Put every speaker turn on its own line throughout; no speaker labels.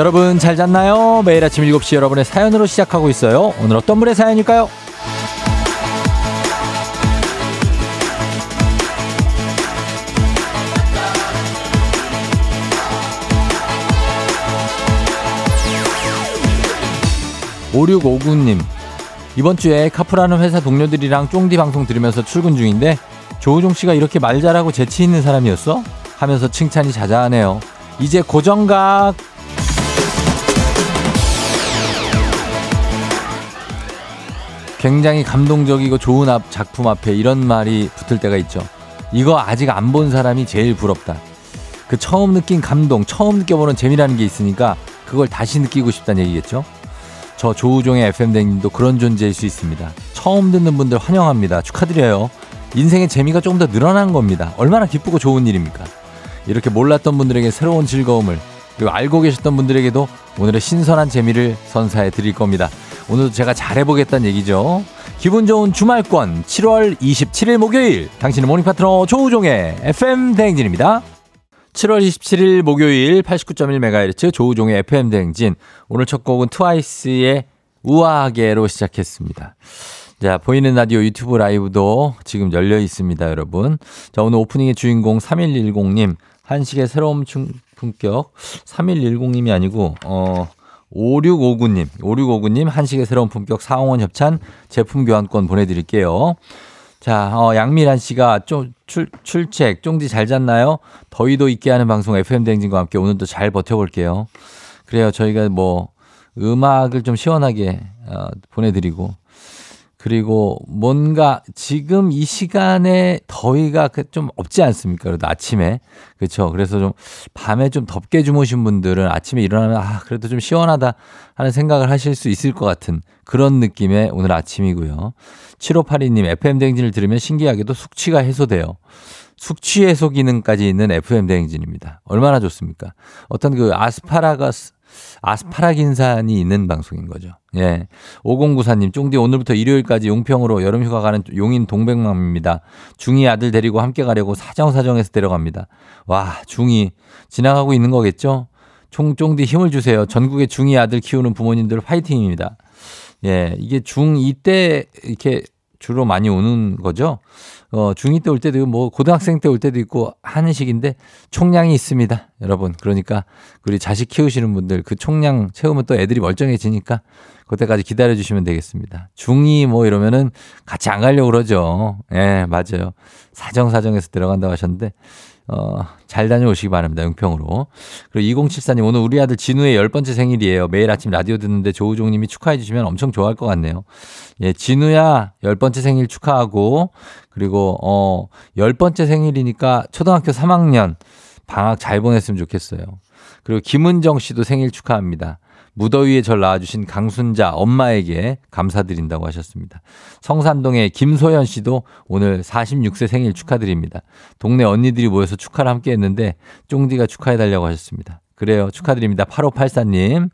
여러분 잘 잤나요? 매일 아침 7시 여러분의 사연으로 시작하고 있어요. 오늘 어떤 분의 사연일까요? 5659님 이번 주에 카프라는 회사 동료들이랑 쫑디 방송 들으면서 출근 중인데 조우종 씨가 이렇게 말 잘하고 재치 있는 사람이었어? 하면서 칭찬이 자자하네요. 이제 고정각 굉장히 감동적이고 좋은 앞, 작품 앞에 이런 말이 붙을 때가 있죠. 이거 아직 안 본 사람이 제일 부럽다. 그 처음 느낀 감동, 처음 느껴보는 재미라는 게 있으니까 그걸 다시 느끼고 싶다는 얘기겠죠. 저 조우종의 FM댕님도 그런 존재일 수 있습니다. 처음 듣는 분들 환영합니다. 축하드려요. 인생의 재미가 조금 더 늘어난 겁니다. 얼마나 기쁘고 좋은 일입니까? 이렇게 몰랐던 분들에게 새로운 즐거움을 그리고 알고 계셨던 분들에게도 오늘의 신선한 재미를 선사해 드릴 겁니다. 오늘도 제가 잘해보겠다는 얘기죠. 기분 좋은 주말권 7월 27일 목요일 당신의 morning 파트너 조우종의 FM 대행진입니다. 7월 27일 목요일 89.1MHz 조우종의 FM 대행진 오늘 첫 곡은 트와이스의 우아하게로 시작했습니다. 자, 보이는 라디오 유튜브 라이브도 지금 열려 있습니다, 여러분. 자, 오늘 오프닝의 주인공 3110님, 한식의 새로운 품격. 3110님이 아니고, 어, 5659님, 5659님, 한식의 새로운 품격 사홍원 협찬 제품 교환권 보내드릴게요. 자, 어, 양미란 씨가 좀 출, 출첵, 쫑디 잘 잤나요? 더위도 있게 하는 방송 FM대행진과 함께 오늘도 잘 버텨볼게요. 그래요. 저희가 뭐, 음악을 좀 시원하게 어, 보내드리고, 그리고 뭔가 지금 이 시간에 더위가 그좀 없지 않습니까? 그래도 아침에. 그렇죠. 그래서 좀 밤에 좀 덥게 주무신 분들은 아침에 일어나면 아, 그래도 좀 시원하다 하는 생각을 하실 수 있을 것 같은 그런 느낌의 오늘 아침이고요. 7582님 FM 대행진을 들으면 신기하게도 숙취가 해소돼요. 숙취 해소 기능까지 있는 FM 대행진입니다. 얼마나 좋습니까? 어떤 그 아스파라거스 아스파라긴산이 있는 방송인 거죠. 예. 5094님, 쫑디 오늘부터 일요일까지 용평으로 여름휴가 가는 용인 동백맘입니다. 중이 아들 데리고 함께 가려고 사정사정해서 데려갑니다. 와, 중이 지나가고 있는 거겠죠? 총, 쫑디 힘을 주세요. 전국의 중이 아들 키우는 부모님들 화이팅입니다. 예, 이게 중2 때 이렇게 주로 많이 오는 거죠. 어, 중2 때 올 때도 뭐 고등학생 때 올 때도 있고 하는 식인데 총량이 있습니다. 여러분. 그러니까 우리 자식 키우시는 분들 그 총량 채우면 또 애들이 멀쩡해지니까 그때까지 기다려 주시면 되겠습니다. 중2 뭐 이러면은 같이 안 가려고 그러죠. 예, 네, 맞아요. 사정사정해서 들어간다고 하셨는데 어, 잘 다녀오시기 바랍니다. 용평으로. 그리고 2074님, 오늘 우리 아들 진우의 열 번째 생일이에요. 매일 아침 라디오 듣는데 조우종 님이 축하해 주시면 엄청 좋아할 것 같네요. 예, 진우야, 열 번째 생일 축하하고, 그리고, 어, 열 번째 생일이니까 초등학교 3학년 방학 잘 보냈으면 좋겠어요. 그리고 김은정 씨도 생일 축하합니다. 무더위에 절 낳아주신 강순자 엄마에게 감사드린다고 하셨습니다. 성산동의 김소연 씨도 오늘 46세 생일 축하드립니다. 동네 언니들이 모여서 축하를 함께 했는데 쫑디가 축하해달라고 하셨습니다. 그래요. 축하드립니다. 8584님.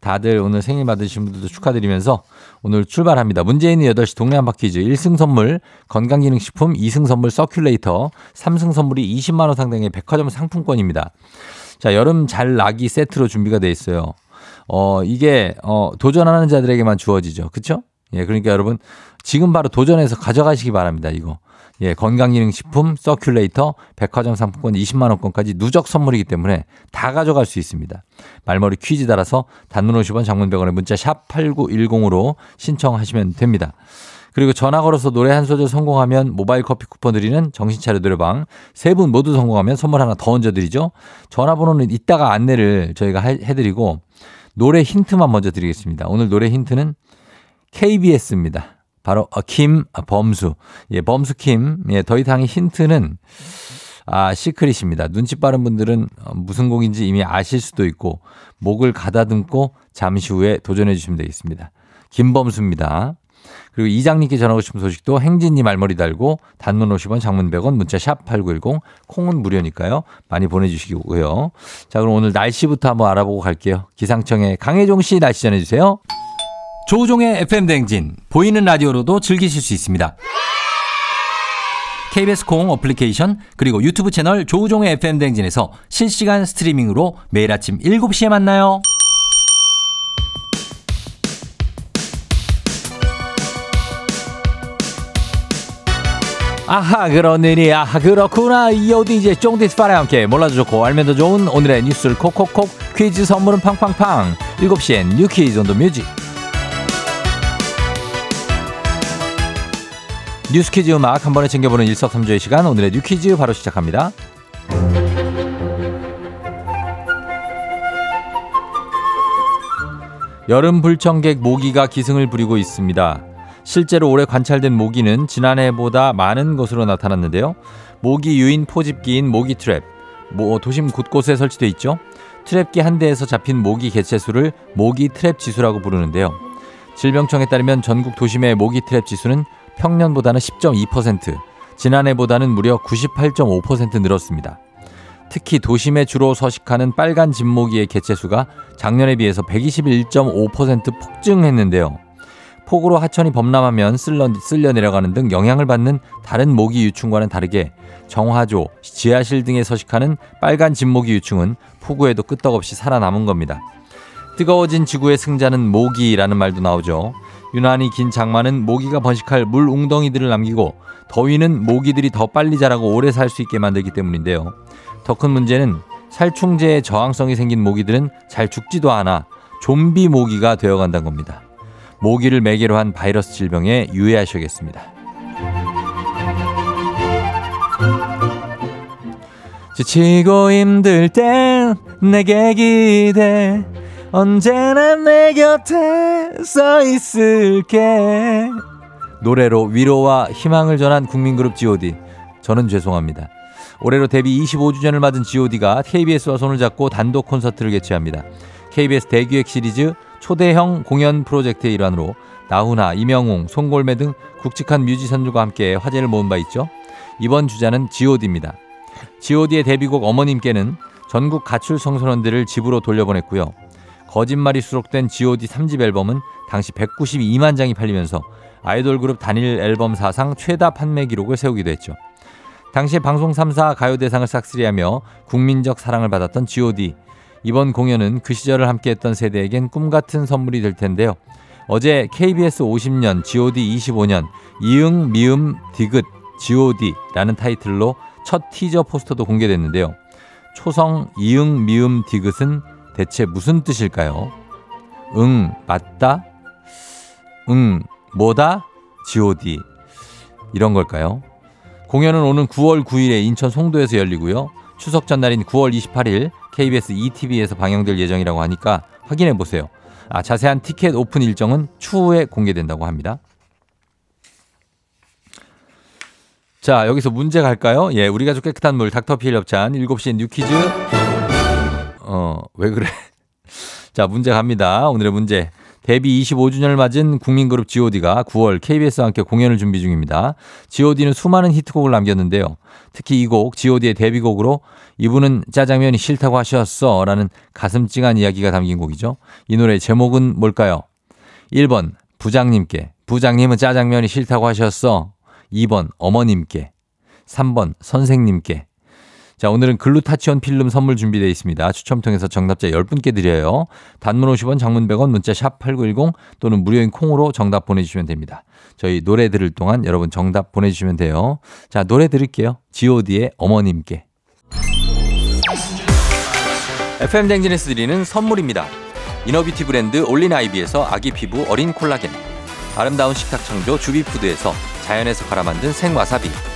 다들 오늘 생일 받으신 분들도 축하드리면서 오늘 출발합니다. 있는 8시 동네 한바퀴즈 1승 선물 건강기능식품 2승 선물 서큘레이터 3승 선물이 20만원 상당의 백화점 상품권입니다. 자, 여름 잘 나기 세트로 준비가 돼 있어요. 어, 이게, 어, 도전하는 자들에게만 주어지죠. 그쵸? 예, 그러니까 여러분, 지금 바로 도전해서 가져가시기 바랍니다, 이거. 예, 건강기능식품, 서큘레이터, 백화점 상품권 20만원권까지 누적 선물이기 때문에 다 가져갈 수 있습니다. 말머리 퀴즈 따라서 단문 50원 장문 100원의 문자 샵 8910으로 신청하시면 됩니다. 그리고 전화 걸어서 노래 한 소절 성공하면 모바일 커피 쿠폰 드리는 정신차려 노래방 세 분 모두 성공하면 선물 하나 더 얹어드리죠. 전화번호는 이따가 안내를 저희가 해드리고 노래 힌트만 먼저 드리겠습니다. 오늘 노래 힌트는 KBS입니다. 바로 어, 김 범수. 예, 범수 킴. 예, 더 이상의 힌트는 아, 시크릿입니다. 눈치 빠른 분들은 어, 무슨 곡인지 이미 아실 수도 있고 목을 가다듬고 잠시 후에 도전해 주시면 되겠습니다. 김범수입니다. 그리고 이장님께 전하고 싶은 소식도 행진이 말머리 달고 단문 50원 장문 100원 문자 샵 8910 콩은 무료니까요. 많이 보내주시고요. 자 그럼 오늘 날씨부터 한번 알아보고 갈게요. 기상청의 강혜종 씨 날씨 전해주세요. 조우종의 FM 댕진 보이는 라디오로도 즐기실 수 있습니다. KBS 콩 어플리케이션 그리고 유튜브 채널 조우종의 FM 댕진에서 실시간 스트리밍으로 매일 아침 7시에 만나요. 아하 일이 아하 그렇구나. 이어디제 쫑디스파랑 함께 몰라도 좋고 알면 더 좋은 오늘의 뉴스를 콕콕콕 퀴즈 선물은 팡팡팡. 7시엔 new 퀴즈 on the music. 뉴스 퀴즈 음악 한 번에 챙겨보는 일석삼조의 시간 오늘의 new 퀴즈 바로 시작합니다. 여름 불청객 모기가 기승을 부리고 있습니다. 실제로 올해 관찰된 모기는 지난해보다 많은 것으로 나타났는데요. 모기 유인 포집기인 모기 트랩, 뭐 도심 곳곳에 설치돼 있죠. 트랩기 한 대에서 잡힌 모기 개체 수를 모기 트랩 지수라고 부르는데요. 질병청에 따르면 전국 도심의 모기 트랩 지수는 평년보다는 10.2%, 지난해보다는 무려 98.5% 늘었습니다. 특히 도심에 주로 서식하는 빨간 진모기의 개체 수가 작년에 비해서 121.5% 폭증했는데요. 폭우로 하천이 범람하면 쓸려, 쓸려 내려가는 등 영향을 받는 다른 모기 유충과는 다르게 정화조, 지하실 등에 서식하는 빨간 진모기 유충은 폭우에도 끄떡없이 살아남은 겁니다. 뜨거워진 지구의 승자는 모기라는 말도 나오죠. 유난히 긴 장마는 모기가 번식할 물 웅덩이들을 남기고 더위는 모기들이 더 빨리 자라고 오래 살 수 있게 만들기 때문인데요. 더 큰 문제는 살충제에 저항성이 생긴 모기들은 잘 죽지도 않아 좀비 모기가 되어간다는 겁니다. 모기를 매개로 한 바이러스 질병에 유의하셔야겠습니다. 지치고 힘들 땐 내게 기대 언제나 내 곁에 서 있을게 노래로 위로와 희망을 전한 국민그룹 G.O.D 저는 죄송합니다. 올해로 데뷔 25주년을 맞은 G.O.D가 KBS와 손을 잡고 단독 콘서트를 개최합니다. KBS 대기획 시리즈 초대형 공연 프로젝트의 일환으로 나훈아, 이명웅, 송골매 등 굵직한 뮤지션들과 함께 화제를 모은 바 있죠. 이번 주자는 G.O.D입니다. G.O.D의 데뷔곡 어머님께는 전국 가출 청소년들을 집으로 돌려보냈고요. 거짓말이 수록된 G.O.D 3집 앨범은 당시 192만 장이 팔리면서 아이돌 그룹 단일 앨범 사상 최다 판매 기록을 세우기도 했죠. 당시 방송 3사 가요대상을 싹쓸이하며 국민적 사랑을 받았던 G.O.D. 이번 공연은 그 시절을 함께했던 세대에겐 꿈 같은 선물이 될 텐데요. 어제 KBS 50년 G.O.D 25년 이응 미음 디귿 G.O.D라는 타이틀로 첫 티저 포스터도 공개됐는데요. 초성 이응 미음 디귿은 대체 무슨 뜻일까요? 응 맞다? 응 뭐다? G.O.D 이런 걸까요? 공연은 오는 9월 9일에 인천 송도에서 열리고요. 추석 전날인 9월 28일 KBS ETV에서 방영될 예정이라고 하니까 확인해 보세요. 아, 자세한 티켓 오픈 일정은 추후에 공개된다고 합니다. 자, 여기서 문제 갈까요? 예, 우리 가족 깨끗한 물 닥터피엘 협찬 7시 뉴퀴즈. 어, 왜 그래? 자, 문제 갑니다. 오늘의 문제. 데뷔 25주년을 맞은 국민그룹 G.O.D가 9월 KBS와 함께 공연을 준비 중입니다. G.O.D는 수많은 히트곡을 남겼는데요. 특히 이 곡 G.O.D의 데뷔곡으로 이분은 짜장면이 싫다고 하셨어 라는 가슴 찡한 이야기가 담긴 곡이죠. 이 노래 제목은 뭘까요? 1번 부장님께 부장님은 짜장면이 싫다고 하셨어. 2번 어머님께 3번 선생님께 자, 오늘은 글루타치온 필름 선물 준비되어 있습니다. 추첨 통해서 정답자 10분께 드려요. 단문 50원, 장문 100원, 문자 샵 8910 또는 무료인 콩으로 정답 보내주시면 됩니다. 저희 노래 들을 동안 여러분 정답 보내주시면 돼요. 자, 노래 들을게요. god의 어머님께. FM 댕진에서 드리는 선물입니다. 이너뷰티 브랜드 올린 아이비에서 아기 피부 어린 콜라겐. 아름다운 식탁 창조 주비푸드에서 자연에서 갈아 만든 생와사비.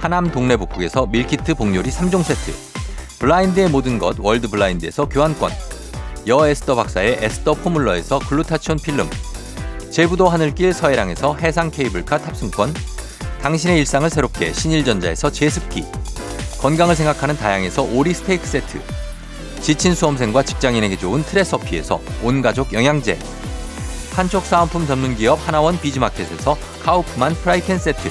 하남 동래복국에서 밀키트 복요리 3종 세트 블라인드의 모든 것 월드 블라인드에서 교환권 여에스더 박사의 에스더 포뮬러에서 글루타치온 필름 제부도 하늘길 서해랑에서 해상 케이블카 탑승권 당신의 일상을 새롭게 신일전자에서 제습기 건강을 생각하는 다향에서 오리 스테이크 세트 지친 수험생과 직장인에게 좋은 트레서피에서 온가족 영양제 한쪽 사은품 전문 기업 하나원 비즈마켓에서 카우프만 프라이팬 세트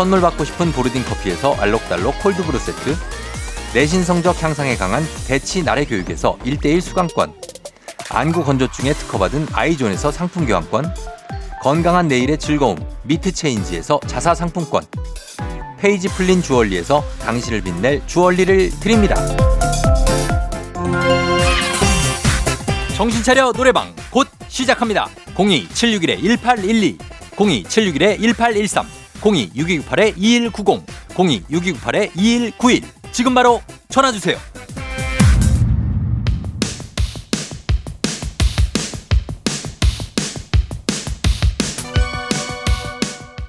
선물 받고 싶은 보르딘 커피에서 알록달록 콜드브루 세트 내신 성적 향상에 강한 대치 나래 교육에서 1대1 수강권 안구 건조증에 특허받은 아이존에서 상품 교환권 건강한 내일의 즐거움 미트 체인지에서 자사 상품권 페이지 풀린 주얼리에서 당신을 빛낼 주얼리를 드립니다. 정신 차려 노래방 곧 시작합니다. 02761-1812 02761-1813 026298-2190 026298-2191 지금 바로 전화 주세요.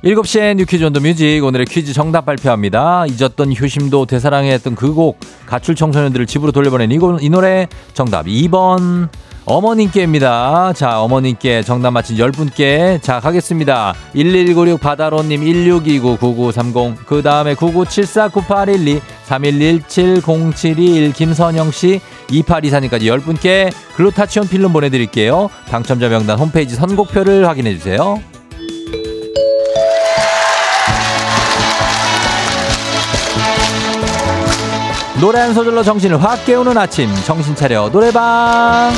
7시엔 뉴퀴즈 온더 뮤직 오늘의 퀴즈 정답 발표합니다. 잊었던 효심도 되사랑했던 그 곡 가출 청소년들을 집으로 돌려보낸 이, 이 노래 정답 2번 어머님께입니다. 자, 어머님께 정답 맞힌 10분께 자, 가겠습니다. 1196 바다로님 1629 9930 그 다음에 99749812 31170721 김선영씨 2824님까지 10분께 글루타치온 필름 보내드릴게요. 당첨자 명단 홈페이지 선곡표를 확인해주세요. 노래 한 소절로 정신을 확 깨우는 아침 정신 차려 노래방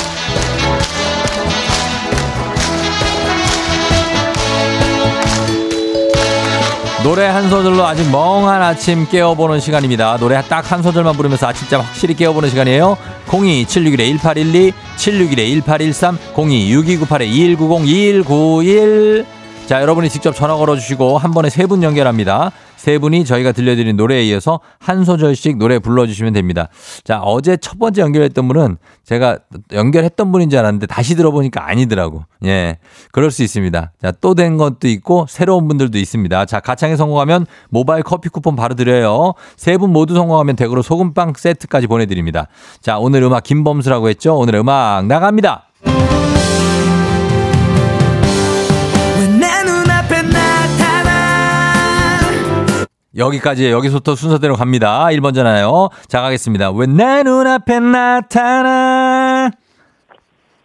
노래 한 소절로 아직 멍한 아침 깨워보는 시간입니다. 노래 딱 한 소절만 부르면서 아침잠 확실히 깨워보는 시간이에요. 02-761-1812, 761-1813, 02-6298-2190-2191. 자, 여러분이 직접 전화 걸어주시고 한 번에 세 분 연결합니다. 세 분이 저희가 들려드린 노래에 이어서 한 소절씩 노래 불러주시면 됩니다. 자, 어제 첫 번째 연결했던 분은 제가 연결했던 분인 줄 알았는데 다시 들어보니까 아니더라고. 예. 그럴 수 있습니다. 자, 또 된 것도 있고 새로운 분들도 있습니다. 자, 가창에 성공하면 모바일 커피 쿠폰 바로 드려요. 세 분 모두 성공하면 댁으로 소금빵 세트까지 보내드립니다. 자, 오늘 음악 김범수라고 했죠? 오늘 음악 나갑니다. 여기까지 여기서부터 순서대로 갑니다. 1번 전화요. 자 가겠습니다. 왜 내 눈앞에 나타나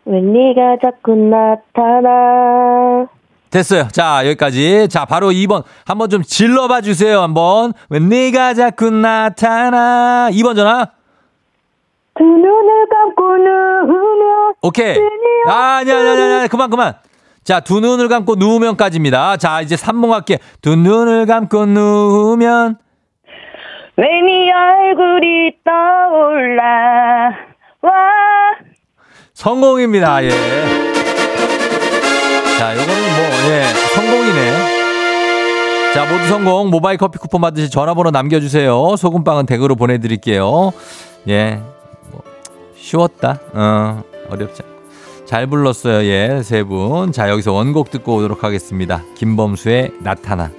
왜 네가 자꾸 나타나
됐어요. 자 여기까지. 자 바로 2번 한번 좀 질러봐 주세요. 한번 왜 네가 자꾸 나타나 2번 전화.
두 눈을 감고 누우면
오케이. 아니야 아니야 아니야 그만 그만. 자, 두 눈을 감고 누우면까지입니다. 자, 이제 3번 할게. 두 눈을 감고 누우면.
왜 네 얼굴이 떠올라, 와.
성공입니다, 예. 자, 요거는 뭐, 예, 성공이네. 자, 모두 성공. 모바일 커피 쿠폰 받으실 전화번호 남겨주세요. 소금빵은 댁으로 보내드릴게요. 예. 뭐, 쉬웠다. 어, 어렵지 않고. 잘 불렀어요. 예, 세 분. 자, 여기서 원곡 듣고 오도록 하겠습니다. 김범수의 나타나.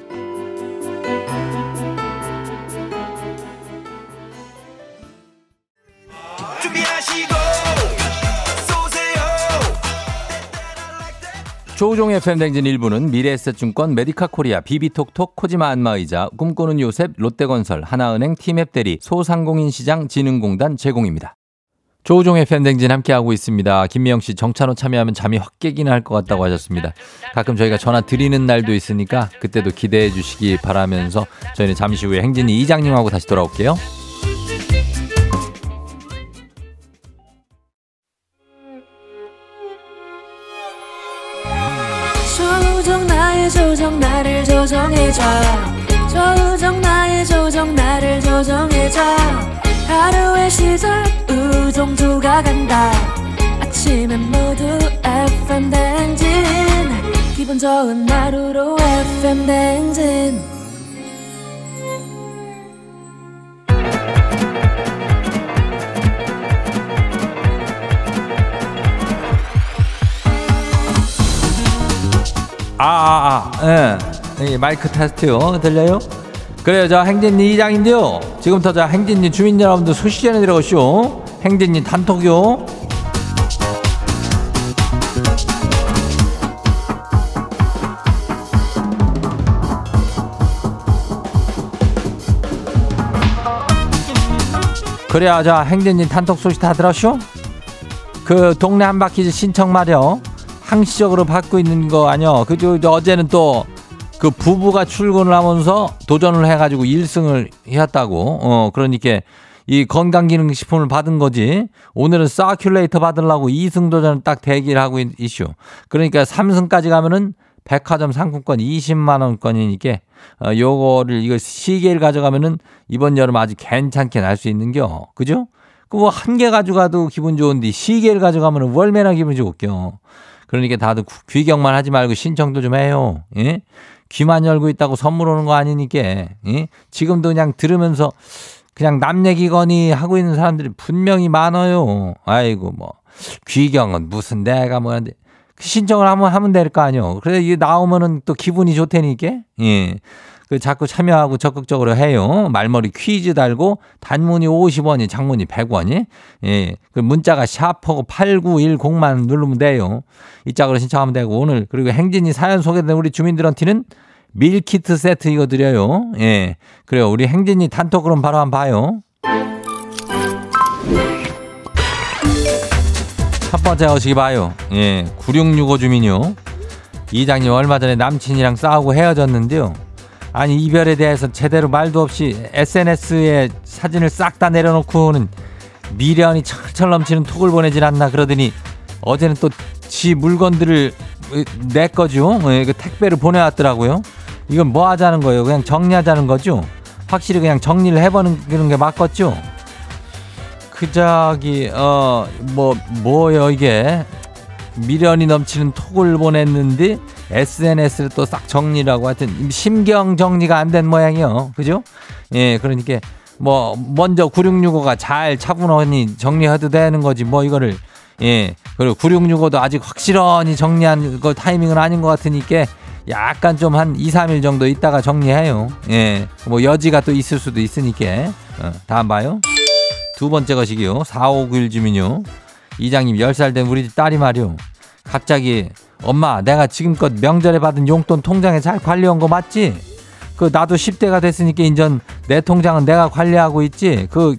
조우종의 FM대행진 일부는 미래에셋증권 메디카 코리아 비비톡톡 코지마 안마의자 꿈꾸는 요셉 롯데건설 하나은행 티맵대리 소상공인시장 진흥공단 제공입니다. 조우종의 FM대행진 함께하고 있습니다. 김미영 씨 정찬호 참여하면 잠이 확 깨기는 할것 같다고 하셨습니다. 가끔 저희가 전화 드리는 날도 있으니까 그때도 기대해 주시기 바라면서 저희는 잠시 후에 행진이 이장님하고 다시 돌아올게요. 조정 나의 조정 나를 조정해줘 조정 나의 조정 나를 조정해줘 하루의 시절 우정조가 간다. 아침엔 모두 FM 댕진. 기분 좋은 하루로 FM 댕진. 아아아. 예. 마이크 테스트요. 들려요? 그래요, 저 행진리 이장인데요. 지금부터 저 행진리 주민 여러분들 소식 전해드려오쇼. 행진리 단톡요. 그래야 자 행진리 단톡 소식 다 들었쇼? 그 동네 한바퀴 신청 말이요. 항시적으로 받고 있는 거 아니요. 그저 어제는 또 그 부부가 출근을 하면서 도전을 해가지고 1승을 했다고. 어, 그러니까 이 건강기능식품을 받은 거지. 오늘은 사큘레이터 받으려고 2승 도전을 딱 대기를 하고 있, 이슈. 그러니까 3승까지 가면은 백화점 상품권 20만 원권이니까 어, 요거를 이거 시계를 가져가면은 이번 여름 아주 괜찮게 날 수 있는겨. 그죠? 그 뭐 한 개 가져가도 기분 좋은데 시계를 가져가면은 월매나 기분 좋을겨. 그러니까 다들 귀경만 하지 말고 신청도 좀 해요. 예? 귀만 열고 있다고 선물 오는 거 아니니까. 예? 지금도 그냥 들으면서 그냥 남 얘기거니 하고 있는 사람들이 분명히 많아요. 아이고 뭐 귀경은 무슨 내가 뭐한데 신청을 한번 하면 될 거 아니요. 그래 이게 나오면은 또 기분이 좋다니까. 예. 그 자꾸 참여하고 적극적으로 해요. 말머리 퀴즈 달고 단문이 50원이 장문이 100원이. 예. 그 문자가 샤퍼고 8910만 누르면 돼요. 이 짝으로 신청하면 되고 오늘 그리고 행진이 사연 소개된 우리 주민들한테는 밀키트 세트 이거 드려요. 예. 그래요. 우리 행진이 단톡 그럼 바로 한번 봐요. 첫 번째 어시기 봐요. 예. 9665 주민요. 이장님 얼마 전에 남친이랑 싸우고 헤어졌는데요. 아니 이별에 대해서 제대로 말도 없이 SNS에 사진을 싹 다 내려놓고는 미련이 철철 넘치는 톡을 보내질 않나 그러더니 어제는 또 지 물건들을 내 거죠. 예, 그 택배를 보내왔더라고요. 이건 뭐 하자는 거예요? 그냥 정리하자는 거죠? 확실히 그냥 정리를 해보는 게 맞겠죠? 그 저기 어뭐 뭐요 이게 미련이 넘치는 톡을 보냈는데 SNS를 또 싹 정리라고 하여튼 심경 정리가 안 된 모양이요. 그죠? 예, 그러니까 뭐 먼저 9665가 잘 차분하니 정리해도 되는 거지 뭐 이거를 예. 그리고 9665도 아직 확실하니 정리한 거 타이밍은 아닌 것 같으니까 약간 좀 한 2, 3일 정도 있다가 정리해요. 예. 뭐 여지가 또 있을 수도 있으니까. 어, 다음 봐요. 두 번째 것이기요. 4591 주민요. 이장님 10살 된 우리 집 딸이 말이요. 갑자기 엄마 내가 지금껏 명절에 받은 용돈 통장에 잘 관리한 거 맞지? 그 나도 10대가 됐으니까 인전 내 통장은 내가 관리하고 있지. 그,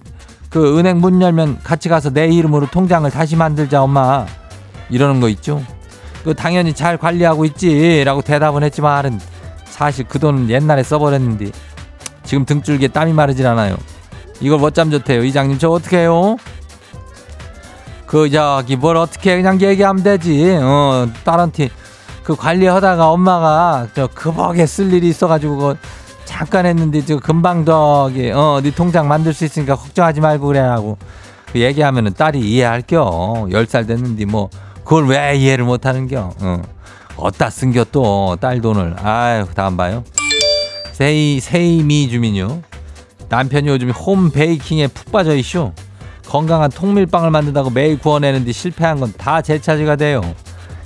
그 은행 문 열면 같이 가서 내 이름으로 통장을 다시 만들자 엄마. 이러는 거 있죠. 그 당연히 잘 관리하고 있지라고 대답은 했지만 사실 그 돈은 옛날에 써버렸는데 지금 등줄기에 땀이 마르질 않아요. 이걸 뭐짬 좋대요. 이장님 저 어떻게 해요? 그 저기 뭘 어떻게 그냥 얘기하면 되지. 어 딸한테 그 관리하다가 엄마가 저 급하게 쓸 일이 있어가지고 그 잠깐 했는데 저 금방 저기 어네 통장 만들 수 있으니까 걱정하지 말고 그래라고 그 얘기하면은 딸이 이해할겨. 열 살 됐는데 뭐 그걸 왜 이해를 못하는겨. 어 어디다 쓴겨 또 딸 돈을. 아유 다음 봐요. 세이 세이미 주민요. 남편이 요즘 홈 베이킹에 푹 빠져 있쇼. 건강한 통밀빵을 만든다고 매일 구워내는데 실패한 건 다 제 차지가 돼요.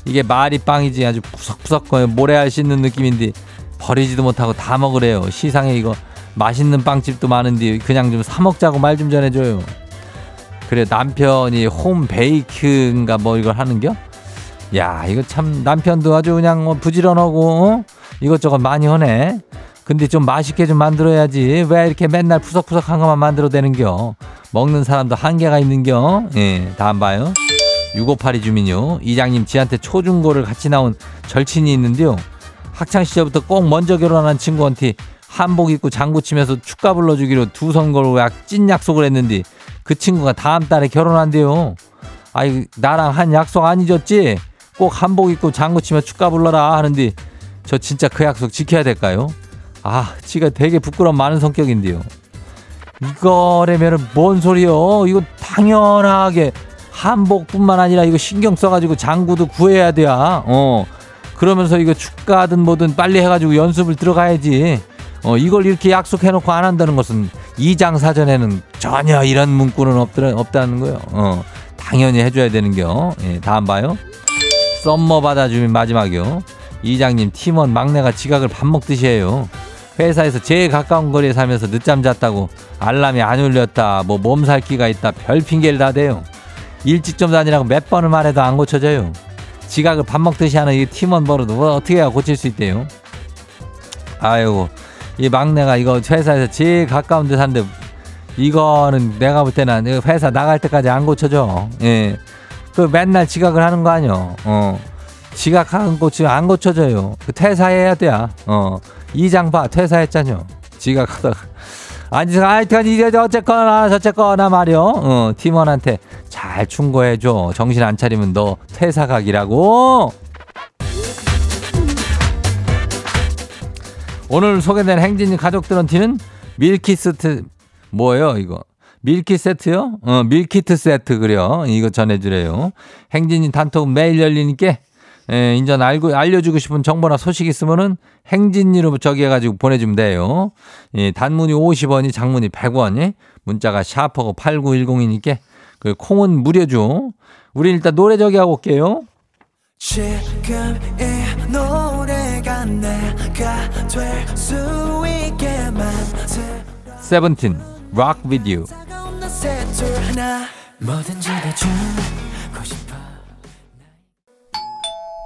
이게 말이 빵이지 아주 푸석푸석 모래알 씻는 느낌인데 버리지도 못하고 다 먹으래요. 시상에 이거 맛있는 빵집도 많은데 그냥 좀 사 먹자고 말 좀 전해줘요. 그래 남편이 홈 베이킹인가 뭐 이걸 하는겨? 야 이거 참 남편도 아주 그냥 뭐 부지런하고 어? 이것저것 많이 하네. 근데 좀 맛있게 좀 만들어야지. 왜 이렇게 맨날 푸석푸석한 것만 만들어대는겨? 먹는 사람도 한계가 있는겨? 예, 다음 봐요. 6582 주민요. 이장님, 지한테 초중고를 같이 나온 절친이 있는데요. 학창시절부터 꼭 먼저 결혼한 친구한테 한복 입고 장구 치면서 축가 불러주기로 두선 걸고 약, 찐 약속을 했는데 그 친구가 다음 달에 결혼한대요. 아이, 나랑 한 약속 안 잊었지? 꼭 한복 입고 장구 치며 축가 불러라 하는데 저 진짜 그 약속 지켜야 될까요? 아, 지가 되게 부끄러움 많은 성격인데요. 이거라면은 뭔 소리요? 이거 당연하게 한복뿐만 아니라 이거 신경 써가지고 장구도 구해야 돼야. 어. 그러면서 이거 축가든 뭐든 빨리 해가지고 연습을 들어가야지. 어, 이걸 이렇게 약속해놓고 안 한다는 것은 이장 사전에는 전혀 이런 문구는 없더라, 없다는 거예요. 어, 당연히 해줘야 되는겨. 예, 다음 봐요. 썸머 받아주면 마지막이요. 이장님 팀원 막내가 지각을 밥 먹듯이 해요. 회사에서 제일 가까운 거리에 살면서 늦잠 잤다고 알람이 안 울렸다 뭐 몸살기가 있다 별 핑계를 다 대요. 일찍 좀 다니라고 몇 번을 말해도 안 고쳐져요. 지각을 밥 먹듯이 하는 이 팀원 버릇 뭐 어떻게 해야 고칠 수 있대요? 아이고 이 막내가 이거 회사에서 제일 가까운 데 사는데 이거는 내가 볼 때는 회사 나갈 때까지 안 고쳐져. 예. 그 맨날 지각을 하는 거 아니요? 어. 지각하는 고치 안 고쳐져요. 그 퇴사해야 돼야 어. 이장 봐 퇴사했잖요 지각하다가. 아니 하여튼 이제 어쨌거나 저쨌거나 말이요. 어, 팀원한테 잘 충고해줘. 정신 안 차리면 너 퇴사 각이라고. 오늘 소개된 행진이 가족들은 티는 밀키스트 뭐예요 이거? 밀키 세트요? 어 밀키트 세트 그려 이거 전해주래요. 행진이 단톡 매일 열리니까 예, 인전 알고 알려주고 싶은 정보나 소식 있으면은 행진이로 저기 해가지고 보내주면 돼요. 예, 단문이 50원이 장문이 100원이 문자가 샤퍼고 8910이니까 그 콩은 무료죠. 우리 일단 노래 저기 하고 올게요.
지금 이 노래가 내가 될 수 있게 만들
세븐틴 락 비디오
뭐든지 싶어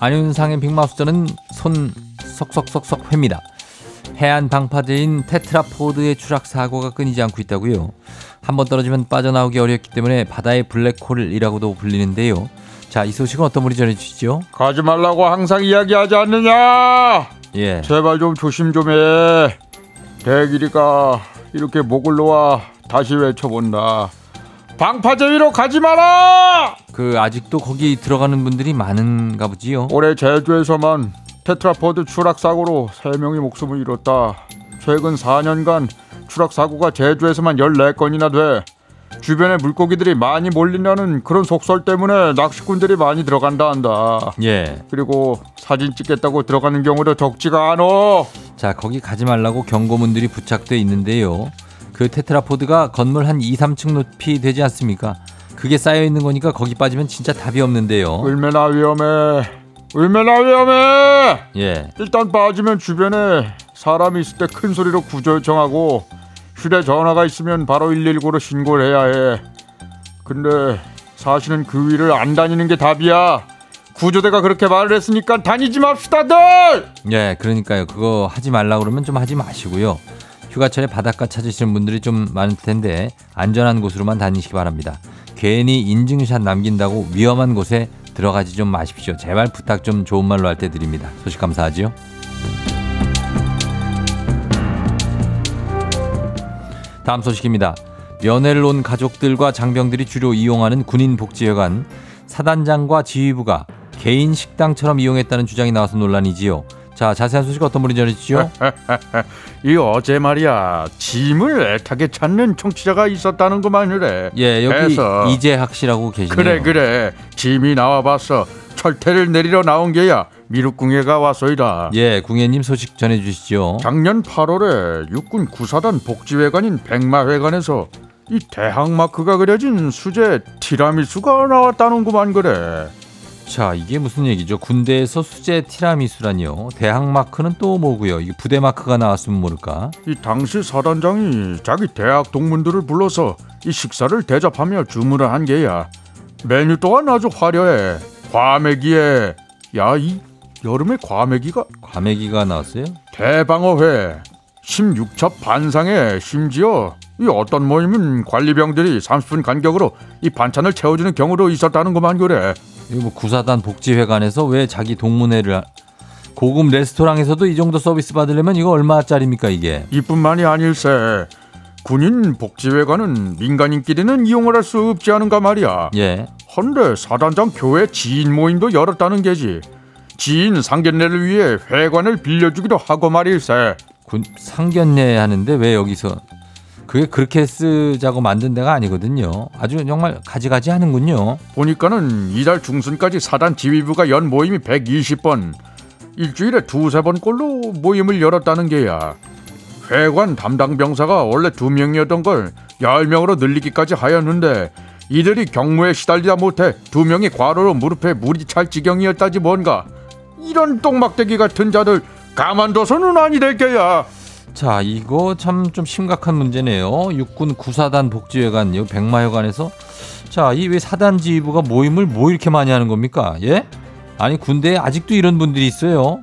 안윤상의 빅마우스전은 손 석석석석 회입니다. 해안 방파제인 테트라포드의 추락 사고가 끊이지 않고 있다고요. 한 번 떨어지면 빠져나오기 어렵기 때문에 바다의 블랙홀이라고도 불리는데요. 자, 이 소식은 어떤 분이 전해주시죠?
가지 말라고 항상 이야기하지 않느냐?
예.
제발 좀 조심 좀 해. 대길이가 이렇게 목을 놓아 다시 외쳐본다. 방파제 위로 가지 마라!
그 아직도 거기 들어가는 분들이 많은가 보지요.
올해 제주에서만 테트라포드 추락 사고로 3명이 목숨을 잃었다. 최근 4년간 추락 사고가 제주에서만 14건이나 돼. 주변에 물고기들이 많이 몰린다는 그런 속설 때문에 낚시꾼들이 많이 들어간다 한다.
예.
그리고 사진 찍겠다고 들어가는 경우도 적지가 않어.
자, 거기 가지 말라고 경고문들이 부착돼 있는데요. 그 테트라포드가 건물 한 2, 3층 높이 되지 않습니까? 그게 쌓여 있는 거니까 거기 빠지면 진짜 답이 없는데요.
얼마나 위험해. 얼마나 위험해.
예.
일단 빠지면 주변에 사람이 있을 때 큰 소리로 구조 요청하고 휴대 전화가 있으면 바로 119로 신고를 해야 해. 근데 사실은 그 위를 안 다니는 게 답이야. 구조대가 그렇게 말을 했으니까 다니지 맙시다들.
예, 그러니까요. 그거 하지 말라 그러면 좀 하지 마시고요. 휴가철에 바닷가 찾으시는 분들이 좀 많을 텐데 안전한 곳으로만 다니시기 바랍니다. 괜히 인증샷 남긴다고 위험한 곳에 들어가지 좀 마십시오. 제발 부탁 좀 좋은 말로 할 때 드립니다. 소식 감사하지요. 다음 소식입니다. 면회를 온 가족들과 장병들이 주로 이용하는 군인복지회관 사단장과 지휘부가 개인 식당처럼 이용했다는 주장이 나와서 논란이지요. 자, 자세한 소식 어떤 분이 전해주시죠?
이 어제 말이야 짐을 애타게 찾는 청취자가 있었다는 것만이래.
예, 여기. 이재학 씨라고 계시네요.
그래 그래 짐이 나와봤어. 철퇴를 내리러 나온 게야 미륵궁예가 왔소이다.
예, 궁예님 소식 전해주시죠.
작년 8월에 육군 구사단 복지회관인 백마회관에서 이 대항 마크가 그려진 수제 티라미수가 나왔다는구만 그래.
자, 이게 무슨 얘기죠? 군대에서 수제 티라미수라니요. 대학 마크는 또 뭐고요? 이 부대 마크가 나왔으면 모를까?
이 당시 사단장이 자기 대학 동문들을 불러서 이 식사를 대접하며 주문을 한 게야. 메뉴 또한 아주 화려해. 과메기에 야 이 여름에 과메기가
과메기가 나왔어요?
대방어회 16첩 반상에 심지어 이 어떤 모임은 관리병들이 30분 간격으로 이 반찬을 채워주는 경우도 있었다는 것만 그래.
이거 뭐 구사단 복지회관에서 왜 자기 동문회를 하- 고급 레스토랑에서도 이 정도 서비스 받으려면 이거 얼마짜리입니까 이게?
이뿐만이 아닐세. 군인 복지회관은 민간인끼리는 이용을 할 수 없지 않은가 말이야.
예.
헌데 사단장 교회 지인 모임도 열었다는 게지. 지인 상견례를 위해 회관을 빌려주기도 하고 말일세.
군, 상견례 하는데 왜 여기서 그게 그렇게 쓰자고 만든 데가 아니거든요. 아주 정말 가지가지 하는군요.
보니까는 이달 중순까지 사단 지휘부가 연 모임이 120번 일주일에 두세 번 꼴로 모임을 열었다는 게야 회관 담당 병사가 원래 두 명이었던 걸 10명으로 늘리기까지 하였는데 이들이 경무에 시달리다 못해 두 명이 과로로 무릎에 물이 찰 지경이었다지 뭔가 이런 똥막대기 같은 자들 가만둬서는 아니 될 게야
자, 이거 참 좀 심각한 문제네요. 육군 구사단 복지회관, 이 백마회관에서 자, 이 왜 사단 지휘부가 모임을 뭐 이렇게 많이 하는 겁니까? 예? 아니 군대에 아직도 이런 분들이 있어요.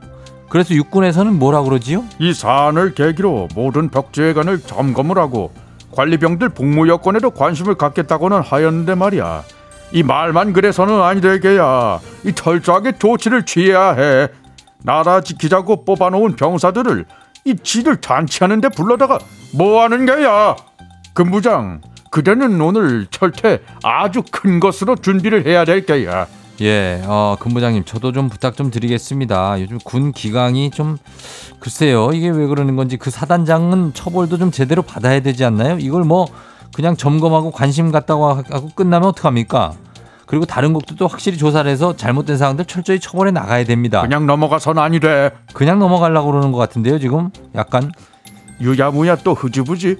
그래서 육군에서는 뭐라 그러지요?
이 사안을 계기로 모든 벽제관을 점검을 하고 관리병들 복무 여건에도 관심을 갖겠다고는 하였는데 말이야. 이 말만 그래서는 아니 되게야. 이 철저하게 조치를 취해야 해. 나라 지키자고 뽑아놓은 병사들을 이 지들 잔치하는데 불러다가 뭐 하는 거야? 근부장, 그대는 오늘 철퇴 아주 큰 것으로 준비를 해야 될 게야.
예, 어, 근부장님, 저도 좀 부탁 좀 드리겠습니다. 요즘 군 기강이 좀, 글쎄요, 이게 왜 그러는 건지 그 사단장은 처벌도 좀 제대로 받아야 되지 않나요? 이걸 뭐, 그냥 점검하고 관심 갖다고 하고 끝나면 어떡합니까? 그리고 다른 것도 확실히 조사를 해서 잘못된 사항들 철저히 처벌해 나가야 됩니다. 그냥,
그냥 넘어가선 아니 돼.
넘어가려고 그러는 것 같은데요, 지금? 약간,
유야무야 또 흐지부지.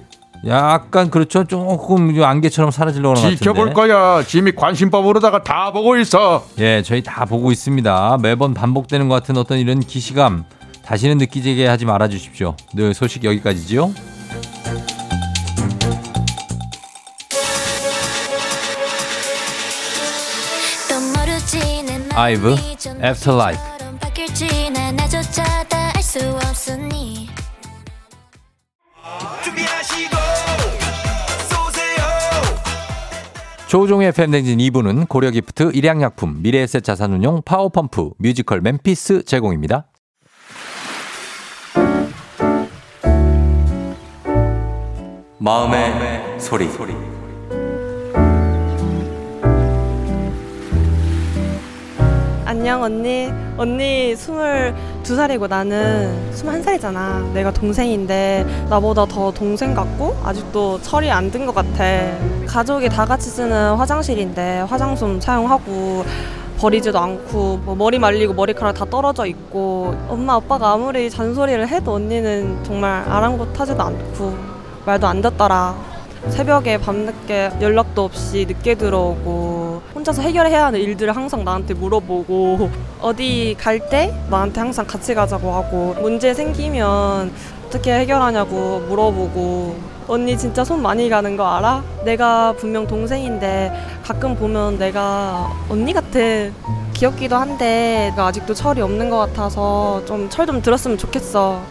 약간 그렇죠. 조금 안개처럼 사라지려고 하는 것 같은데.
지켜볼 거야. 짐이 관심법으로다가 다 보고 있어.
예, 저희 다 보고 있습니다. 매번 반복되는 것 같은 어떤 이런 기시감 다시는 느끼게 하지 말아 주십시오. 늘 소식 여기까지지요.
아이브
After LIKE
조우종의 FM대행진 2부는 고려기프트, 일양약품, 미래에셋 자산운용, 파워펌프, 뮤지컬 멤피스 제공입니다. 마음의, 소리.
안녕 언니. 언니 22살이고 나는 21살이잖아. 내가 동생인데 나보다 더 동생 같고 아직도 철이 안 든 것 같아. 가족이 다 같이 쓰는 화장실인데 화장솜 사용하고 버리지도 않고 뭐 머리 말리고 머리카락 다 떨어져 있고 엄마 아빠가 아무리 잔소리를 해도 언니는 정말 아랑곳하지도 않고 말도 안 듣더라. 새벽에 밤늦게 연락도 없이 늦게 들어오고 혼자서 해결해야 하는 일들을 항상 나한테 물어보고 어디 갈 때 나한테 항상 같이 가자고 하고 문제 생기면 어떻게 해결하냐고 물어보고 언니 진짜 손 많이 가는 거 알아? 내가 분명 동생인데 가끔 보면 내가 언니 같아 귀엽기도 한데 아직도 철이 없는 것 같아서 좀 철좀 들었으면 좋겠어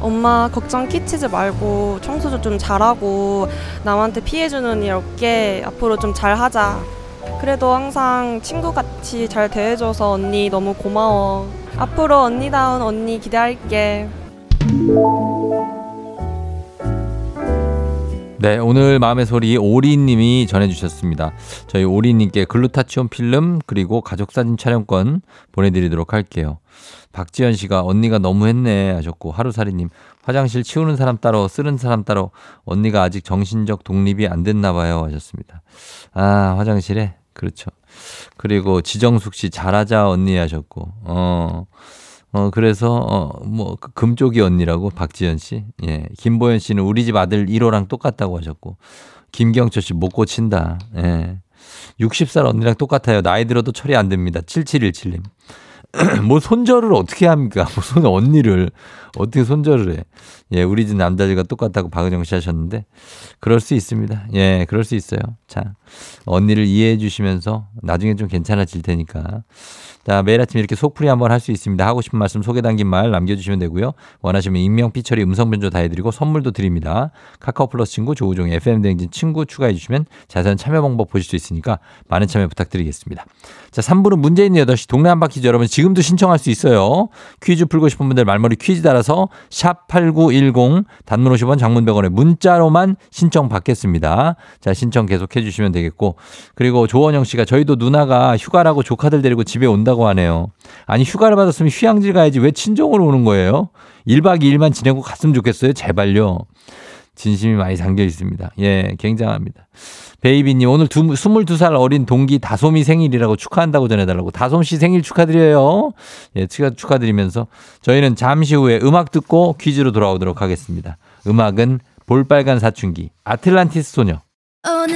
엄마 걱정 끼치지 말고 청소도 좀 잘하고 남한테 피해주는 일 없게 앞으로 좀 잘하자. 그래도 항상 친구같이 잘 대해줘서 언니 너무 고마워. 앞으로 언니다운 언니 기대할게.
네, 오늘 마음의 소리 오리님이 전해주셨습니다. 저희 오리님께 글루타치온 필름 그리고 가족 사진 촬영권 보내드리도록 할게요. 박지현 씨가 언니가 너무했네 하셨고 하루살이님 화장실 치우는 사람 따로 쓰는 사람 따로 언니가 아직 정신적 독립이 안 됐나 봐요 하셨습니다. 아 화장실에 그렇죠. 그리고 지정숙 씨 잘하자 언니 하셨고 어. 어, 그래서, 어, 뭐, 그 금쪽이 언니라고, 박지연 씨. 예. 김보현 씨는 우리 집 아들 1호랑 똑같다고 하셨고, 김경철 씨 못 고친다. 예. 60살 언니랑 똑같아요. 나이 들어도 처리 안 됩니다. 7717님. 뭐 손절을 어떻게 합니까? 뭐 손, 언니를 어떻게 손절을 해? 예, 우리 집 남자들과 똑같다고 박은영 씨 하셨는데, 그럴 수 있습니다. 예, 그럴 수 있어요. 자, 언니를 이해해 주시면서 나중에 좀 괜찮아질 테니까. 자, 매일 아침 이렇게 속풀이 한번 할 수 있습니다. 하고 싶은 말씀 소개 담긴 말 남겨 주시면 되고요. 원하시면 익명, 피처리, 음성 변조 다 해 드리고 선물도 드립니다. 카카오 플러스 친구, 조우종 FM 대행진 친구 추가해 주시면 자세한 참여 방법 보실 수 있으니까 많은 참여 부탁드리겠습니다. 자, 3부는 문제 있는 8시 동네 한 바퀴 여러분 지금 지금도 신청할 수 있어요. 퀴즈 풀고 싶은 분들 말머리 퀴즈 따라서 샵 8910 단문 50원 장문 100원에 문자로만 신청 받겠습니다. 자, 신청 계속 해주시면 되겠고. 그리고 조원영 씨가 저희도 누나가 휴가라고 조카들 데리고 집에 온다고 하네요. 아니, 휴가를 받았으면 휴양지 가야지 왜 친정으로 오는 거예요? 1박 2일만 지내고 갔으면 좋겠어요. 제발요. 진심이 많이 담겨 있습니다. 예, 굉장합니다. 베이비님, 오늘 두, 22살 어린 동기 다솜이 생일이라고 축하한다고 전해달라고. 다솜 씨 생일 축하드려요. 예, 축하, 축하드리면서 저희는 잠시 후에 음악 듣고 퀴즈로 돌아오도록 하겠습니다. 음악은 볼빨간 사춘기, 아틀란티스 소녀.
오늘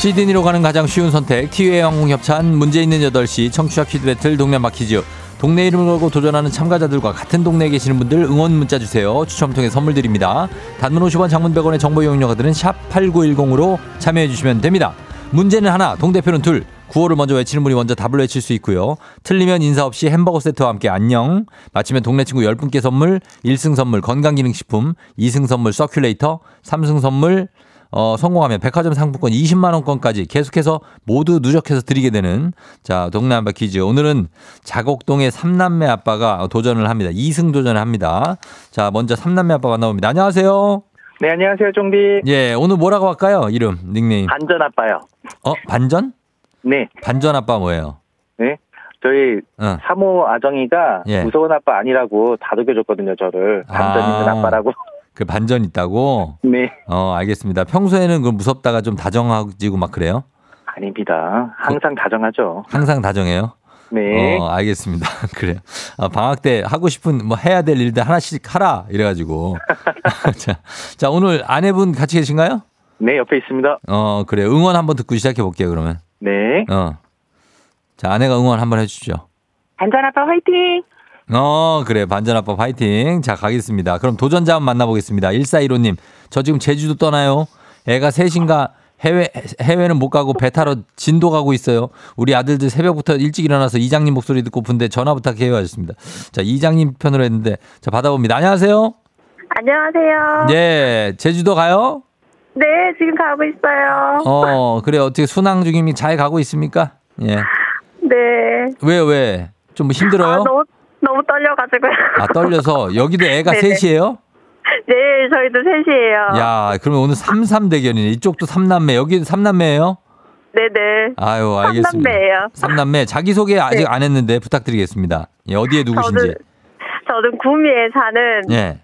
시드니로 가는 가장 쉬운 선택 티웨이 항공 협찬 문제 있는 8시 청취자 퀴즈 배틀 동네 퀴즈. 동네 이름을 걸고 도전하는 참가자들과 같은 동네에 계시는 분들 응원 문자 주세요. 추첨 통해 선물 드립니다. 단문 50원 장문 100원의 정보 이용료가들은 샵 8910으로 참여해 주시면 됩니다. 문제는 하나, 동대표는 둘. 구호를 먼저 외치는 분이 먼저 답을 외칠 수 있고요. 틀리면 인사 없이 햄버거 세트와 함께 안녕. 마치면 동네 친구 10분께 선물, 1승 선물 건강기능식품, 2승 선물 서큘레이터, 3승 선물 어, 성공하면 백화점 상품권 20만 원권까지 계속해서 모두 누적해서 드리게 되는 자, 동네 한바 퀴즈. 오늘은 자곡동의 삼남매 아빠가 도전을 합니다. 2승 도전을 합니다. 자, 먼저 삼남매 아빠 만나봅니다. 안녕하세요.
네, 안녕하세요, 종디.
예, 오늘 뭐라고 할까요? 이름, 닉네임.
반전 아빠요.
어, 반전?
네,
반전 아빠 뭐예요?
네. 저희
어.
사모 아정이가
예.
무서운 아빠 아니라고 다독여줬거든요, 저를. 반전
아.
있는 아빠라고.
그 반전 있다고?
네,
어, 알겠습니다. 평소에는 그 무섭다가 좀 다정하지고 막 그래요?
아닙니다. 항상 다정하죠.
항상 다정해요?
네.
어, 알겠습니다. 그래요. 아, 방학 때 하고 싶은 뭐 해야 될 일들 하나씩 하라 이래가지고. 자, 자, 오늘 아내분 같이 계신가요?
네, 옆에 있습니다.
어, 그래. 요 응원 한번 듣고 시작해 볼게요, 그러면.
네.
어. 자, 아내가 응원 한번 해주시죠.
반전 아빠 화이팅!
어, 그래. 반전 아빠 파이팅. 자, 가겠습니다. 그럼 도전자 한번 만나보겠습니다. 1415님. 저 지금 제주도 떠나요. 애가 셋인가 해외, 해외는 못 가고 배 타러 진도 가고 있어요. 우리 아들들 새벽부터 일찍 일어나서 이장님 목소리 듣고 푼데 전화 부탁해요. 하셨습니다. 자, 이장님 편으로 했는데. 자, 받아봅니다. 안녕하세요.
안녕하세요.
예, 제주도 가요?
네, 지금 가고 있어요.
어, 그래. 어떻게 순항 중이니 잘 가고 있습니까? 예.
네.
왜요, 왜? 좀뭐 힘들어요?
아, 너무, 너무 떨려가지고요.
아, 떨려서. 여기도 애가
네네.
셋이에요?
네, 저희도 셋이에요.
야, 그러면 오늘 삼삼 대결이네. 이쪽도 삼남매, 여기도 삼남매예요?
네네.
아유, 알겠습니다.
삼남매예요.
삼남매 자기 소개 아직
네.
안 했는데 부탁드리겠습니다. 예, 어디에 누구신지.
저는, 저는 구미에 사는
예.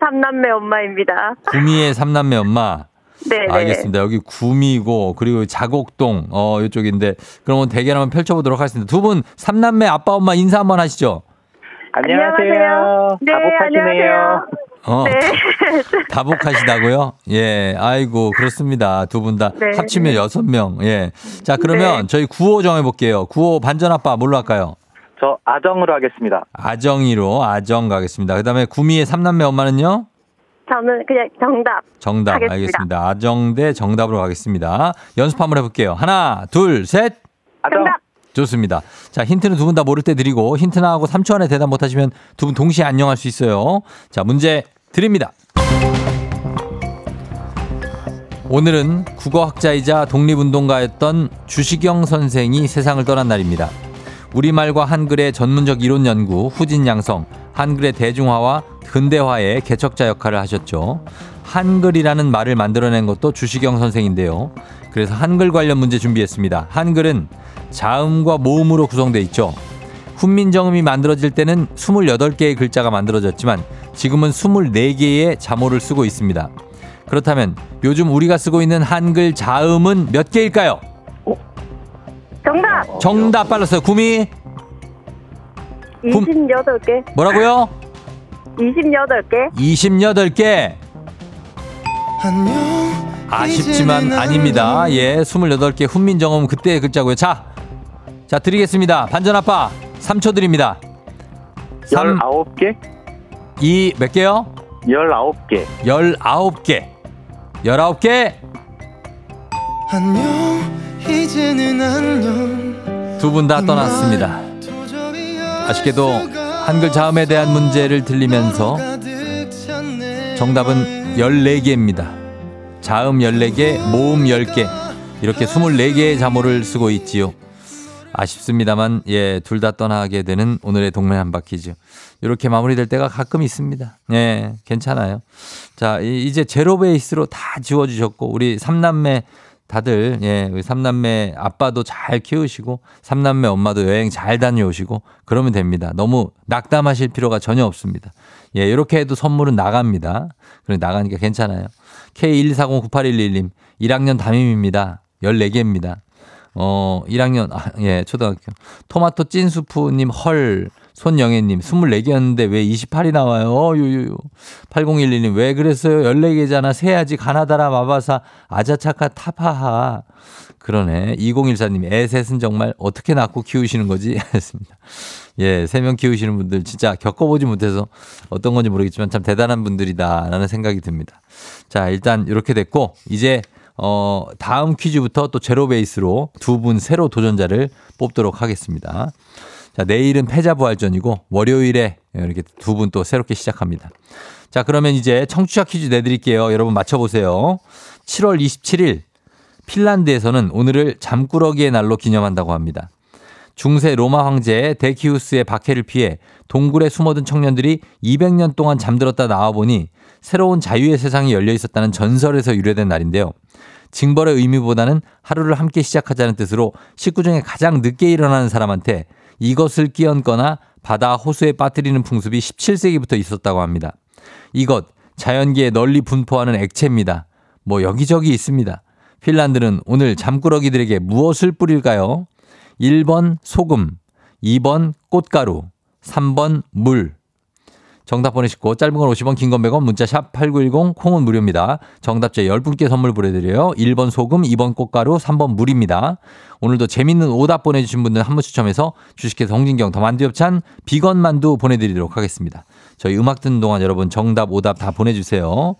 삼남매 엄마입니다.
구미의 삼남매 엄마.
네네.
알겠습니다. 여기 구미고 그리고 자곡동 어 이쪽인데 그러면 대결 한번 펼쳐보도록 하겠습니다. 두 분 삼남매 아빠 엄마 인사 한번 하시죠.
안녕하세요.
네,
다복하시네요.
안녕하세요.
어,
네.
다복하시다고요? 예, 아이고 그렇습니다. 두 분 다
네.
합치면 여섯 명. 예, 자 그러면
네.
저희 구호 정해볼게요. 구호 반전 아빠 뭘로 할까요?
저 아정으로 하겠습니다.
아정이로 아정 가겠습니다. 그 다음에 구미의 삼남매 엄마는요?
저는 그냥 정답.
정답
하겠습니다.
알겠습니다. 아정 대 정답으로 가겠습니다. 연습 한번 해볼게요. 하나, 둘, 셋. 좋습니다. 자, 힌트는 두 분 다 모를 때 드리고 힌트 나하고 3초 안에 대답 못 하시면 두 분 동시에 안녕할 수 있어요. 자, 문제 드립니다. 오늘은 국어학자이자 독립운동가였던 주시경 선생이 세상을 떠난 날입니다. 우리말과 한글의 전문적 이론 연구, 후진 양성, 한글의 대중화와 근대화의 개척자 역할을 하셨죠. 한글이라는 말을 만들어낸 것도 주시경 선생인데요. 그래서 한글 관련 문제 준비했습니다. 한글은 자음과 모음으로 구성되어 있죠. 훈민정음이 만들어질 때는 28개의 글자가 만들어졌지만 지금은 24개의 자모를 쓰고 있습니다. 그렇다면 요즘 우리가 쓰고 있는 한글 자음은 몇 개일까요?
정답!
정답 빨랐어요. 구미
28개.
뭐라고요?
28개.
28개. 아쉽지만 아닙니다. 예, 28개 훈민정음 그때의 글자고요. 자, 자 드리겠습니다. 반전 아빠 3초 드립니다. 3,
19개?
2, 몇 개요?
19개.
19개. 19개.
안녕 이제는 안녕
두분 다 떠났습니다. 아쉽게도 한글 자음에 대한 문제를 들리면서 정답은 14개입니다. 자음 14개, 모음 10개. 이렇게 24개의 자모를 쓰고 있지요. 아쉽습니다만, 예, 둘 다 떠나게 되는 오늘의 동네 한바퀴죠. 이렇게 마무리될 때가 가끔 있습니다. 예, 괜찮아요. 자, 이- 이제 제로 베이스로 다 지워 주셨고, 우리 삼남매 다들, 예, 우리 삼남매 아빠도 잘 키우시고, 삼남매 엄마도 여행 잘 다녀오시고, 그러면 됩니다. 너무 낙담하실 필요가 전혀 없습니다. 예, 이렇게 해도 선물은 나갑니다. 그래, 나가니까 괜찮아요. K124098111님, 1학년 담임입니다. 14개입니다. 어, 1학년, 아, 예, 초등학교. 토마토 찐수프님, 헐. 손영애님, 24개였는데 왜 28이 나와요? 어, 유유유. 8011님, 왜 그랬어요? 14개잖아. 세야지. 가나다라, 마바사, 아자차카, 타파하. 그러네. 2014님, 애 셋은 정말 어떻게 낳고 키우시는 거지? 했습니다. 예, 세 명 키우시는 분들 진짜 겪어보지 못해서 어떤 건지 모르겠지만 참 대단한 분들이다라는 생각이 듭니다. 자, 일단 이렇게 됐고, 이제 어, 다음 퀴즈부터 또 제로 베이스로 두 분 새로 도전자를 뽑도록 하겠습니다. 자, 내일은 패자부활전이고 월요일에 이렇게 두 분 또 새롭게 시작합니다. 자, 그러면 이제 청취자 퀴즈 내드릴게요. 여러분 맞춰보세요. 7월 27일 핀란드에서는 오늘을 잠꾸러기의 날로 기념한다고 합니다. 중세 로마 황제 데키우스의 박해를 피해 동굴에 숨어든 청년들이 200년 동안 잠들었다 나와보니 새로운 자유의 세상이 열려 있었다는 전설에서 유래된 날인데요. 징벌의 의미보다는 하루를 함께 시작하자는 뜻으로 식구 중에 가장 늦게 일어나는 사람한테 이것을 끼얹거나 바다 호수에 빠뜨리는 풍습이 17세기부터 있었다고 합니다. 이것 자연계에 널리 분포하는 액체입니다. 뭐 여기저기 있습니다. 핀란드는 오늘 잠꾸러기들에게 무엇을 뿌릴까요? 1번 소금, 2번 꽃가루, 3번 물. 정답 보내시고 짧은 건 50원, 긴 건 100원, 문자 샵 8910, 콩은 무료입니다. 정답자 10분께 선물 보내드려요. 1번 소금, 2번 꽃가루, 3번 물입니다. 오늘도 재밌는 오답 보내주신 분들 한 분 추첨해서 주식회사 홍진경 더 만두 협찬 비건 만두 보내드리도록 하겠습니다. 저희 음악 듣는 동안 여러분 정답, 오답 다 보내주세요.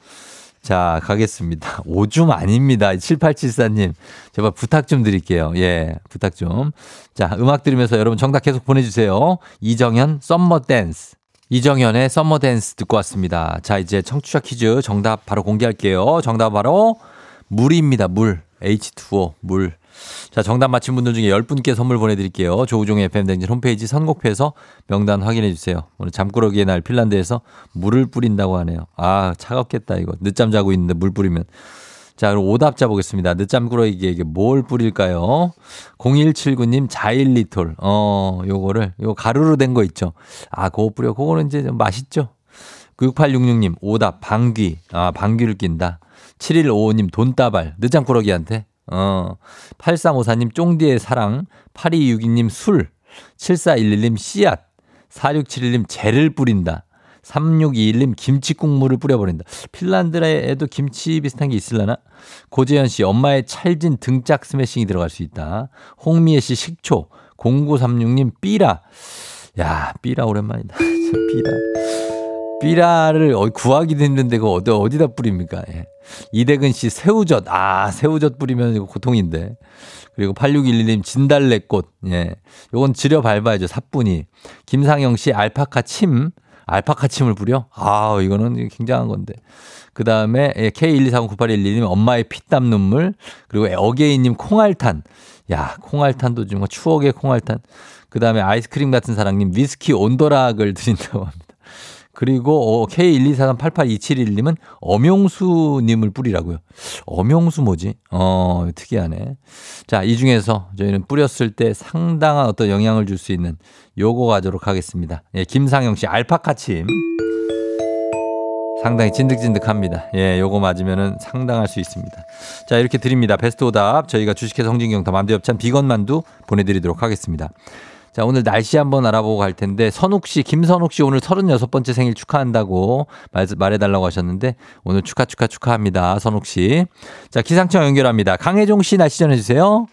자, 가겠습니다. 오줌 아닙니다. 7874님. 제발 부탁 좀 드릴게요. 예, 부탁 좀. 자, 음악 들으면서 여러분 정답 계속 보내주세요. 이정현, Summer Dance. 이정현의 Summer Dance 듣고 왔습니다. 자, 이제 청취자 퀴즈 정답 바로 공개할게요. 정답 바로 물입니다. 물. H2O, 물. 자, 정답 맞힌 분들 중에 10분께 선물 보내드릴게요. 조우종의 FM댕진 홈페이지 선곡표에서 명단 확인해 주세요. 오늘 잠꾸러기의 날 핀란드에서 물을 뿌린다고 하네요. 아, 차갑겠다, 이거. 늦잠 자고 있는데 물 뿌리면. 자, 그럼 오답자 보겠습니다. 늦잠꾸러기에게 뭘 뿌릴까요? 0179님 자일리톨. 어, 요거를, 요 가루로 된 거 있죠. 아, 그거 뿌려. 그거는 이제 좀 맛있죠. 6866님 오답 방귀. 아, 방귀를 낀다. 7155님 돈다발. 늦잠꾸러기한테. 어. 8354님 쫑디의 사랑. 8262님 술. 7411님 씨앗. 4671님 젤을 뿌린다. 3621님 김치 국물을 뿌려버린다. 핀란드에도 김치 비슷한 게 있을라나? 고재현 씨 엄마의 찰진 등짝 스매싱이 들어갈 수 있다. 홍미애 씨 식초. 0936님 삐라. 야 삐라 오랜만이다. 삐라. 삐라를 어- 구하기도 힘든데 그거 어디, 어디다 뿌립니까? 예. 이대근 씨 새우젓. 아, 새우젓 뿌리면 이거 고통인데. 그리고 8611님 진달래꽃. 예. 요건 지려 밟아야죠. 사뿐히. 김상영 씨 알파카 침. 알파카 침을 뿌려? 아, 이거는 굉장한 건데. 그 다음에 K1239811님 엄마의 피땀 눈물. 그리고 어게이님 콩알탄. 야, 콩알탄도 정말 추억의 콩알탄. 그 다음에 아이스크림 같은 사랑님 위스키 온도락을 드린다고 합니다. 그리고 어, K124388271님은 엄용수님을 뿌리라고요. 엄용수 뭐지? 어, 특이하네. 자, 이 중에서 저희는 뿌렸을 때 상당한 어떤 영향을 줄 수 있는 요거 가도록 하겠습니다. 예, 김상영 씨 알파카침. 상당히 찐득찐득합니다. 예, 요거 맞으면은 상당할 수 있습니다. 자, 이렇게 드립니다. 베스트 오답 저희가 주식회사 홍진경 더 만두 협찬 비건 만두 보내드리도록 하겠습니다. 자, 오늘 날씨 한번 알아보고 갈 텐데, 선욱 씨, 김선욱 씨 오늘 36번째 생일 축하한다고 말, 말해달라고 하셨는데, 오늘 축하, 축하, 축하합니다. 선욱 씨. 자, 기상청 연결합니다. 강혜종 씨 날씨 전해주세요.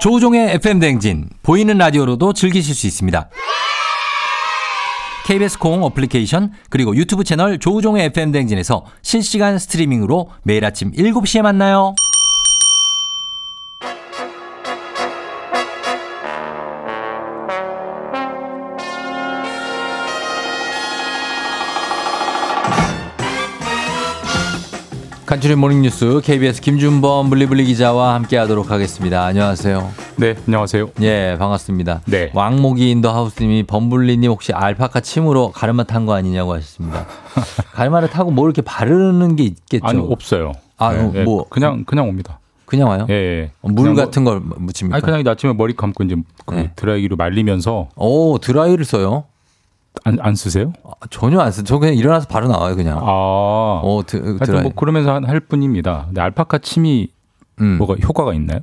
조우종의 FM대행진, 보이는 라디오로도 즐기실 수 있습니다. KBS 콩 어플리케이션, 그리고 유튜브 채널 조우종의 FM대행진에서 실시간 스트리밍으로 매일 아침 7시에 만나요. 간추린 모닝뉴스 KBS 김준범 블리블리 기자와 함께하도록 하겠습니다. 안녕하세요.
네, 안녕하세요.
예, 반갑습니다.
네.
왕목이 in the house님이 범블리님 혹시 알파카 침으로 가르마 탄 거 아니냐고 하셨습니다. 가르마를 타고 뭐 이렇게 바르는 게 있겠죠?
아니 없어요.
아,
네,
뭐
네, 그냥 그냥 옵니다.
그냥 와요?
예, 예.
어, 물
뭐-
같은 걸 묻힙니까?
아니 그냥 아침에 머리 감고 이제 그
네.
드라이기로 말리면서
오, 드라이를 써요?
안, 안 쓰세요?
아, 전혀 안 써. 저 그냥 일어나서 바로 나와요, 그냥.
아,
어, 드,
하여튼
드라이.
뭐 그러면서 한- 할 뿐입니다. 근데 알파카 침이
음.
뭐가 효과가 있나요?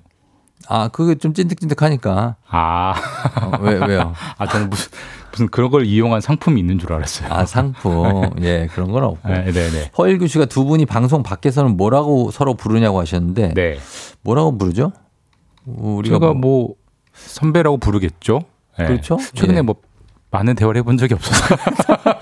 아, 그게 좀 찐득찐득하니까.
아,
어, 왜, 왜요?
아 저는 무슨 무슨 그런 걸 이용한 상품이 있는 줄 알았어요.
아, 상품. 예, 그런 건 없고.
네, 네, 네.
허일규 씨가 두 분이 방송 밖에서는 뭐라고 서로 부르냐고 하셨는데
네.
뭐라고 부르죠?
우리가
뭐,
뭐 선배라고 부르겠죠. 네.
그렇죠?
최근에
예.
뭐 많은 대화를 해본 적이 없어서.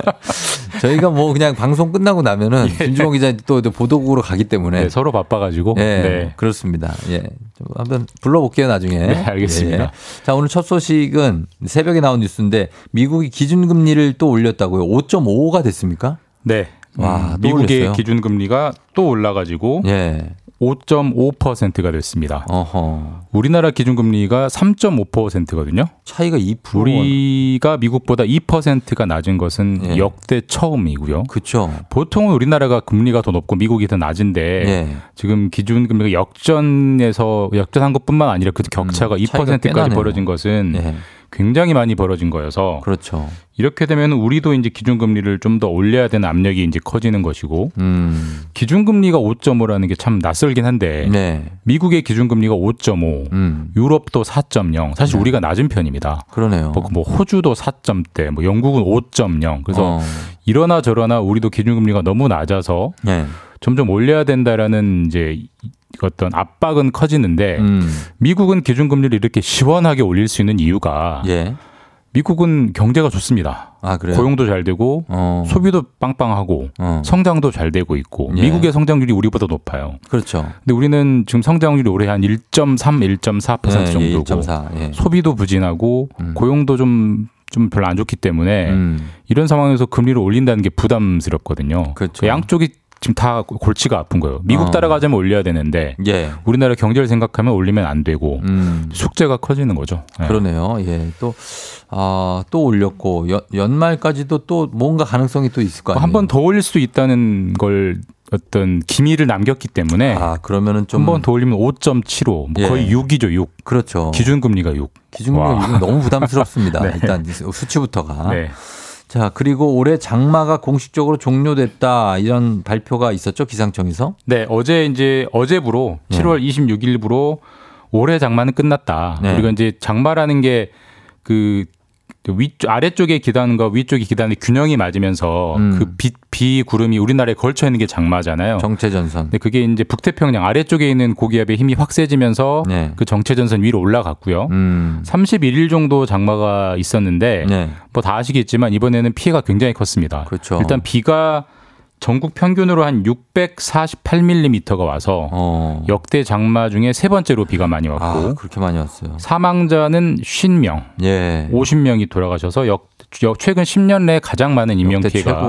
저희가 뭐 그냥 방송 끝나고 나면은 김주원 기자 또 보도국으로 가기 때문에
네, 서로 바빠가지고.
예,
네.
그렇습니다. 예. 좀 한번 불러볼게요, 나중에.
네, 알겠습니다.
예. 자, 오늘 첫 소식은 새벽에 나온 뉴스인데 미국이 기준금리를 또 올렸다고요. 5.55가 됐습니까?
네.
와,
음,
또
미국의
올렸어요?
기준금리가 또 올라가지고
예.
5.5%가 됐습니다.
어허.
우리나라 기준금리가 3.5%거든요.
차이가 2%.
우리가 미국보다 2%가 낮은 것은
예.
역대 처음이고요.
그쵸.
보통은 우리나라가 금리가 더 높고 미국이 더 낮은데
예.
지금 기준금리가 역전에서 역전한 것뿐만 아니라 그 격차가
음, 차이가 꽤
2%까지
나네요.
벌어진 것은
예.
굉장히 많이 벌어진 거여서
그렇죠.
이렇게 되면 우리도 이제 기준금리를 좀 더 올려야 되는 압력이 이제 커지는 것이고
음.
기준금리가 5.5라는 게 참 낯설긴 한데
네.
미국의 기준금리가 5.5,
음.
유럽도 4.0. 사실
네.
우리가 낮은 편입니다.
그러네요.
뭐, 뭐 호주도 4점대, 뭐 영국은 5.0. 그래서
어.
이러나 저러나 우리도 기준금리가 너무 낮아서
예.
점점 올려야 된다라는 이제 어떤 압박은 커지는데
음.
미국은 기준금리를 이렇게 시원하게 올릴 수 있는 이유가
예.
미국은 경제가 좋습니다.
아, 그래요?
고용도 잘 되고
어.
소비도 빵빵하고
어.
성장도 잘 되고 있고
예.
미국의 성장률이 우리보다 높아요.
그렇죠.
근데 우리는 지금 성장률이 올해 한 1.3, 1.4%
예, 예,
정도고
1.4. 예.
소비도 부진하고
음.
고용도 좀, 좀 별로 안 좋기 때문에
음.
이런 상황에서 금리를 올린다는 게 부담스럽거든요.
그렇죠.
그 양쪽이 지금 다 골치가 아픈 거예요. 미국
어.
따라가자면 올려야 되는데
예.
우리나라 경제를 생각하면 올리면 안 되고
음.
숙제가 커지는 거죠. 예.
그러네요. 예. 또, 아, 또 올렸고, 연, 연말까지도 또 뭔가 가능성이 또 있을 거 아니에요?
한 번 더 올릴 수 있다는 걸 어떤 기미를 남겼기 때문에
아, 그러면은 좀.
한 번 더 올리면 5.75, 뭐
예.
거의 6이죠, 6.
그렇죠.
기준금리가 6.
기준금리가
와.
이건 너무 부담스럽습니다.
네.
일단 수치부터가.
네.
자, 그리고 올해 장마가 공식적으로 종료됐다. 이런 발표가 있었죠. 기상청에서.
네, 어제 이제 어제부로
네.
7월 26일부로 올해 장마는 끝났다.
네.
우리가 이제 장마라는 게 그 위쪽 아래쪽의 기단과 위쪽의 기단의 균형이 맞으면서
음.
그 비, 비 구름이 우리나라에 걸쳐 있는 게 장마잖아요.
정체전선.
근데 그게 이제 북태평양 아래쪽에 있는 고기압의 힘이 확 세지면서
네.
그 정체전선 위로 올라갔고요.
음.
31일 정도 장마가 있었는데
네.
뭐다 아시겠지만 이번에는 피해가 굉장히 컸습니다.
그렇죠.
일단 비가 전국 평균으로 한 648mm가 와서
어.
역대 장마 중에 세 번째로 비가 많이 왔고
아, 그렇게 많이 왔어요.
사망자는 50명,
예.
50명이 돌아가셔서 역, 역 최근 10년 내에 가장 많은 인명 피해가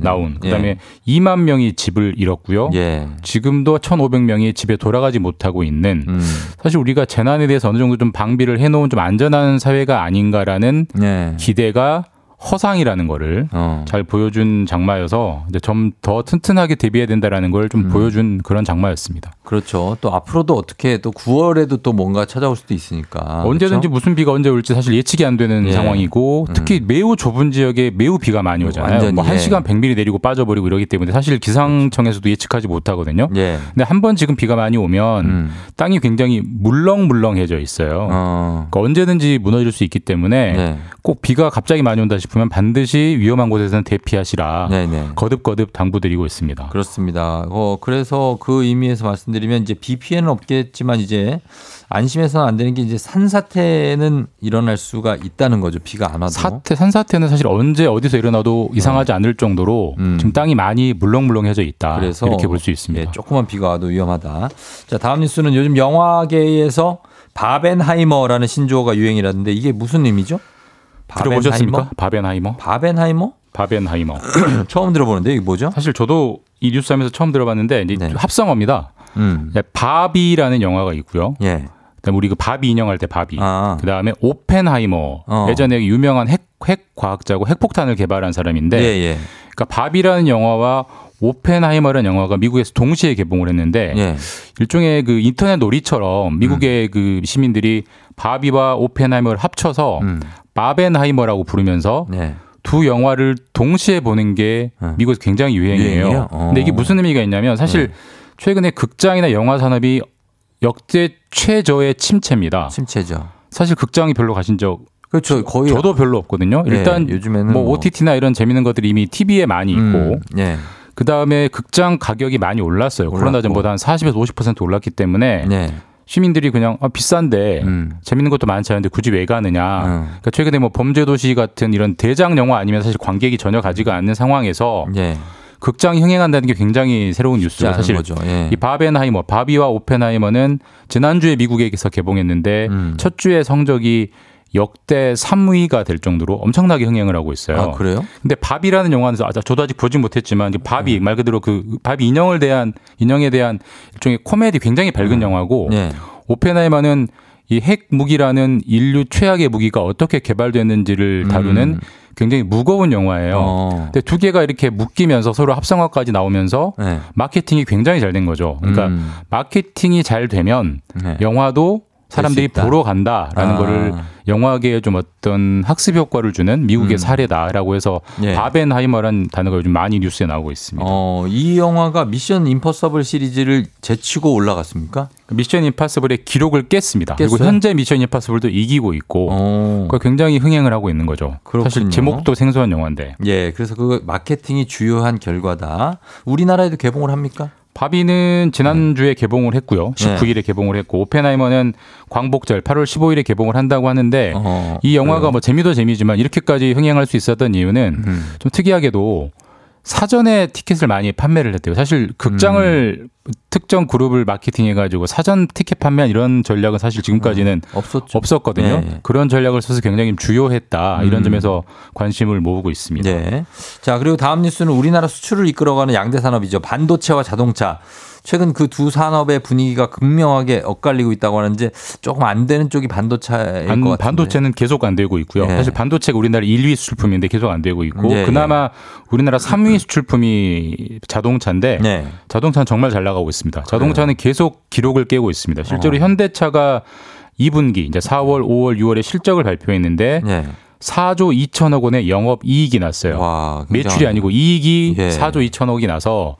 나온. 그다음에 2만 명이 집을 잃었고요.
예.
지금도 1,500명이 집에 돌아가지 못하고 있는
음.
사실 우리가 재난에 대해서 어느 정도 좀 방비를 해놓은 좀 안전한 사회가 아닌가라는
예.
기대가 허상이라는 거를
어.
잘 보여준 장마여서 근데 좀더 튼튼하게 데뷔해야 된다라는 걸좀
음.
보여준 그런 장마였습니다.
그렇죠. 또 앞으로도 어떻게 또 9월에도 또 뭔가 찾아올 수도 있으니까.
언제든지
그렇죠?
무슨 비가 언제 올지 사실 예측이 안 되는
예.
상황이고 특히 매우 좁은 지역에 매우 비가 많이 오잖아요. 뭐한
예.
시간 100mm 내리고 빠져버리고 이러기 때문에 사실 기상청에서도 예측하지 못하거든요.
예.
근데 한 번 지금 비가 많이 오면
음.
땅이 굉장히 물렁물렁해져 있어요.
어.
그러니까 언제든지 무너질 수 있기 때문에
네.
꼭 비가 갑자기 많이 온다 싶 으면 반드시 위험한 곳에서는 대피하시라
네, 네.
거듭거듭 당부드리고 있습니다.
그렇습니다. 어, 그래서 그 의미에서 말씀드리면 이제 비 피해는 없겠지만 이제 안심해서는 안 되는 게 이제 산사태는 일어날 수가 있다는 거죠. 비가 안 와도.
사태, 산사태는 사실 언제 어디서 일어나도 이상하지 않을 정도로
음.
지금 땅이 많이 물렁물렁해져 있다.
그래서
이렇게 볼 수 있습니다.
예, 조그만 비가 와도 위험하다. 자, 다음 뉴스는 요즘 영화계에서 바벤하이머라는 신조어가 유행이라는데 이게 무슨 의미죠?
들어보셨습니까? 바벤하이머?
바벤하이머?
바벤하이머.
처음 들어보는데 이게 뭐죠?
사실 저도 이 뉴스 하면서 처음 들어봤는데 이제
네.
합성어입니다.
음.
네, 바비라는 영화가 있고요.
예.
그다음에 우리 그 바비 인형할 때 바비.
아.
그다음에 오펜하이머.
어.
예전에 유명한 핵, 핵 과학자고 핵폭탄을 개발한 사람인데
예, 예.
그러니까 바비라는 영화와 오펜하이머라는 영화가 미국에서 동시에 개봉을 했는데
예.
일종의 그 인터넷 놀이처럼 미국의 그 시민들이 바비와 오펜하이머를 합쳐서
음.
바벤하이머라고 부르면서
네.
두 영화를 동시에 보는 게
어.
미국에서 굉장히 유행이에요.
어.
근데 이게 무슨 의미가 있냐면 사실 최근에 극장이나 영화 산업이 역대 최저의 침체입니다.
침체죠.
사실 극장이 별로 가신 적
그렇죠. 거의
저도 별로 없거든요.
예,
일단
요즘에는
뭐
뭐-
OTT나 이런 재밌는 것들이 이미 TV에 많이 있고
음, 예.
그 다음에 극장 가격이 많이 올랐어요.
올랐고.
코로나 전보다 한 40에서 50% 올랐기 때문에
네.
시민들이 그냥 아, 비싼데
음.
재밌는 것도 많지 않은데 굳이 왜 가느냐.
음.
그러니까 최근에 뭐 범죄도시 같은 이런 대작 영화 아니면 사실 관객이 전혀 가지가 않는 상황에서
예.
극장이 흥행한다는 게 굉장히 새로운.
않은
사실.
예.
이 바벤하이머, 바비와 오펜하이머는 지난주에 미국에서 개봉했는데
음.
첫 주에 성적이 역대 3위가 될 정도로 엄청나게 흥행을 하고 있어요.
아, 그래요?
근데 바비라는 영화는 아, 저도 아직 보진 못했지만
음.
바비 말 그대로 그 바비 인형을 대한 인형에 대한 일종의 코미디 굉장히 밝은 영화고
예.
오펜하이머는 이 핵 무기라는 인류 최악의 무기가 어떻게 개발됐는지를 다루는
음.
굉장히 무거운 영화예요.
어.
근데 두 개가 이렇게 묶이면서 서로 합성화까지 나오면서
네.
마케팅이 굉장히 잘 된 거죠. 그러니까
음.
마케팅이 잘 되면
네.
영화도 사람들이. 보러 간다라는
아.
거를 영화계에 좀 어떤 학습 효과를 주는 미국의
음.
사례다라고 해서
예.
바벤하이머라는 단어가 요즘 많이 뉴스에 나오고 있습니다.
어, 이 영화가 미션 임퍼서블 시리즈를 제치고 올라갔습니까?
미션 임파서블의 기록을 깼습니다. 그리고
깼어요?
현재 미션 임파서블도 이기고 있고
어.
굉장히 흥행을 하고 있는 거죠.
그렇군요.
사실 제목도 생소한 영화인데
예, 그래서 그 마케팅이 주요한 결과다. 우리나라에도 개봉을 합니까?
바비는 지난주에 개봉을 했고요.
네.
19일에 개봉을 했고 오펜하이머는 광복절 8월 15일에 개봉을 한다고 하는데
어,
이 영화가
그래요?
뭐 재미도 재미지만 이렇게까지 흥행할 수 있었던 이유는
음.
좀 특이하게도 사전에 티켓을 많이 판매를 했대요. 사실 극장을
음.
특정 그룹을 마케팅해가지고 사전 티켓 판매한 이런 전략은 사실 지금까지는
없었죠.
없었거든요.
예, 예.
그런 전략을 써서 굉장히 주요했다. 이런
음.
점에서 관심을 모으고 있습니다.
네. 자, 그리고 다음 뉴스는 우리나라 수출을 이끌어가는 양대 산업이죠. 반도체와 자동차. 최근 그 두 산업의 분위기가 극명하게 엇갈리고 있다고 하는데 조금 안 되는 쪽이 반도체일
반,
것 같은데.
반도체는 계속 안 되고 있고요.
예.
사실 반도체가 우리나라 1위 수출품인데 계속 안 되고 있고
예,
그나마 우리나라 3위 수출품이 자동차인데
네.
자동차는 정말 잘 나가고 있습니다. 자동차는 계속 기록을 깨고 있습니다. 실제로
어.
현대차가 2분기 이제 4월, 5월, 6월에 실적을 발표했는데
네.
4조 2천억 원의 영업 이익이 났어요.
와,
매출이. 아니고 이익이
예.
4조 2천억이 나서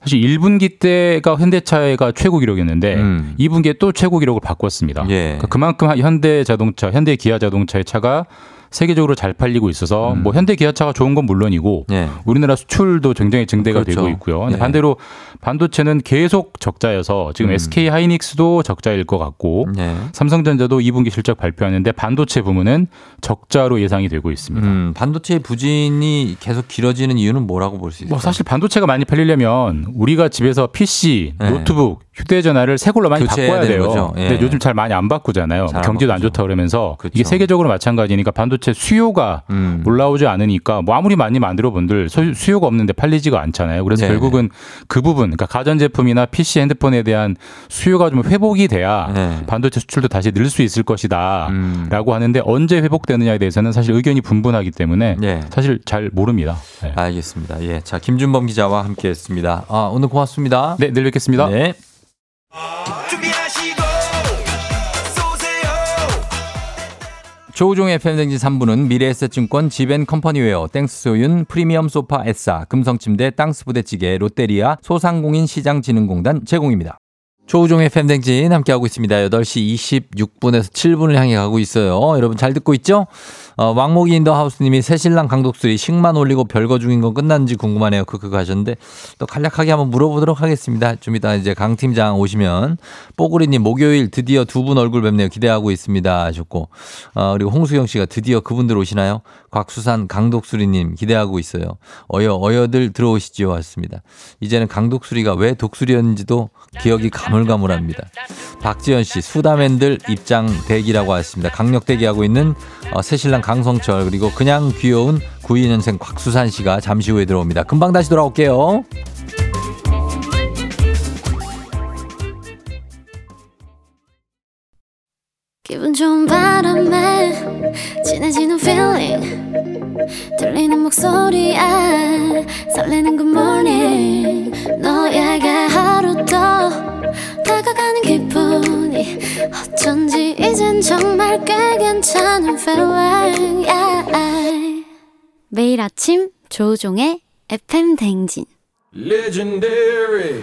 사실 1분기 때가 현대차가 최고 기록이었는데
음.
2분기에 또 최고 기록을 바꿨습니다.
예.
그러니까 그만큼 현대 자동차, 현대 기아 자동차의 차가 세계적으로 잘 팔리고 있어서 뭐 현대 기아차가 좋은 건 물론이고
음. 예.
우리나라 수출도 굉장히 증대가
그렇죠.
되고 있고요.
예.
반대로 반도체는 계속 적자여서 지금
음.
SK 하이닉스도 적자일 것 같고
네.
삼성전자도 2분기 실적 발표하는데 반도체 부문은 적자로 예상이 되고 있습니다.
음, 반도체의 부진이 계속 길어지는 이유는 뭐라고 볼 수 있어요?
뭐 사실 반도체가 많이 팔리려면 우리가 집에서 PC,
네.
노트북, 휴대전화를 새 걸로 많이 바꿔야 돼요.
거죠. 예.
근데 요즘 잘 많이 안 바꾸잖아요.
잘안
경기도 안
바꾸죠.
좋다 그러면서
그렇죠.
이게 세계적으로 마찬가지니까 반도체 반도체 수요가
음.
올라오지 않으니까 뭐 아무리 많이 만들어 본들 소- 수요가 없는데 팔리지가 않잖아요. 그래서
네.
결국은 그 부분, 그러니까 가전 제품이나 PC 핸드폰에 대한 수요가 좀 회복이 돼야
네.
반도체 수출도 다시 늘 수 있을 것이다.
음.
라고 하는데 언제 회복되느냐에 대해서는 사실 의견이 분분하기 때문에
예.
사실 잘 모릅니다. 네.
알겠습니다. 예. 자, 김준범 기자와 함께 했습니다. 아, 오늘 고맙습니다.
네, 내일 뵙겠습니다.
네. 조우종의 팬댕진 3부는 미래에셋증권 지벤컴퍼니웨어 땡스소윤 프리미엄 소파 에싸 금성침대 땅스부대찌개 롯데리아 소상공인 시장진흥공단 제공입니다. 조우종의 팬댕진 함께하고 있습니다. 8시 26분에서 7분을 향해 가고 있어요. 여러분 잘 듣고 있죠? 어, 왕목이 in the house님이 새신랑 강독수리 식만 올리고 별거 중인 건 끝났는지 궁금하네요. 크크 하셨는데 또 간략하게 한번 물어보도록 하겠습니다. 좀 이따 이제 강 팀장 오시면 뽀구리님 목요일 드디어 두 분 얼굴 뵙네요. 기대하고 있습니다 하셨고 어, 그리고 홍수경 씨가 드디어 그분들 오시나요? 곽수산 강독수리님 기대하고 있어요. 어여 어여들 들어오시지요 하셨습니다. 이제는 강독수리가 왜 독수리였는지도 기억이 가물가물합니다. 박지현 씨 수다맨들 입장 대기라고 하셨습니다. 강력 대기하고 있는 어, 새신랑 강성철 그리고 그냥 귀여운 92년생 곽수산 씨가 잠시 후에 들어옵니다. 금방 다시 돌아올게요.
기분 좋은 바람에 진해지는 feeling 들리는 목소리에 설레는 good morning 너에게 하루 더 다가가는 기분 이 어쩐지 이젠 정말 꽤 괜찮은 feeling yeah. 매일 아침 조종의 FM 댕진
Legendary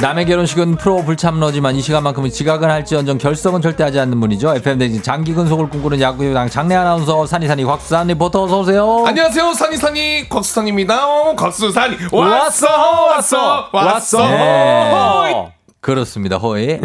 남의 결혼식은 프로 불참러지만 이 시간만큼은 지각은 할지언정 결석은 절대 하지 않는 분이죠. FM 댕진 장기 근속을 꿈꾸는 야구장 장내 아나운서 산이산이 곽수산 리포터 어서 오세요.
안녕하세요 산이산이 곽수산입니다. 어, 곽수산이 왔어 왔어 왔어.
네. 그렇습니다. 호이.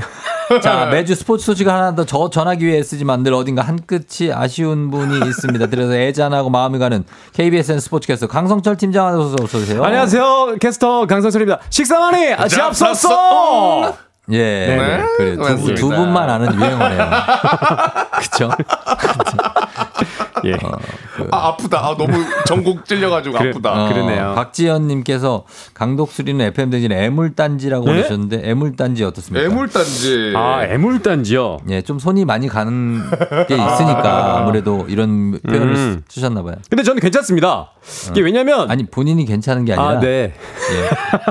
자, 매주 스포츠 소식 하나 더 저 전하기 위해 쓰지만 늘 어딘가 한 끝이 아쉬운 분이 있습니다. 그래서 애잔하고 마음이 가는 KBSN 스포츠 캐스터 강성철 팀장 어서 오세요.
안녕하세요. 캐스터 강성철입니다. 식사만이 잡섰어.
예.
네.
그래 두. 두 분만 아는 유행어네요. 그쵸?
예.
아 아프다. 아, 너무 전곡 찔려가지고
그래,
아프다.
어. 그러네요.
박지현님께서 강독수리는 FM 대진 애물단지라고
네?
보내셨는데 애물단지 어떻습니까?
애물단지.
아 애물단지요.
예, 좀 손이 많이 가는 게 있으니까 아 무래도 이런 표현을
음.
쓰- 쓰셨나 봐요.
근데 저는 괜찮습니다. 이게 왜냐면
아니 본인이 괜찮은 게 아니라
아 네.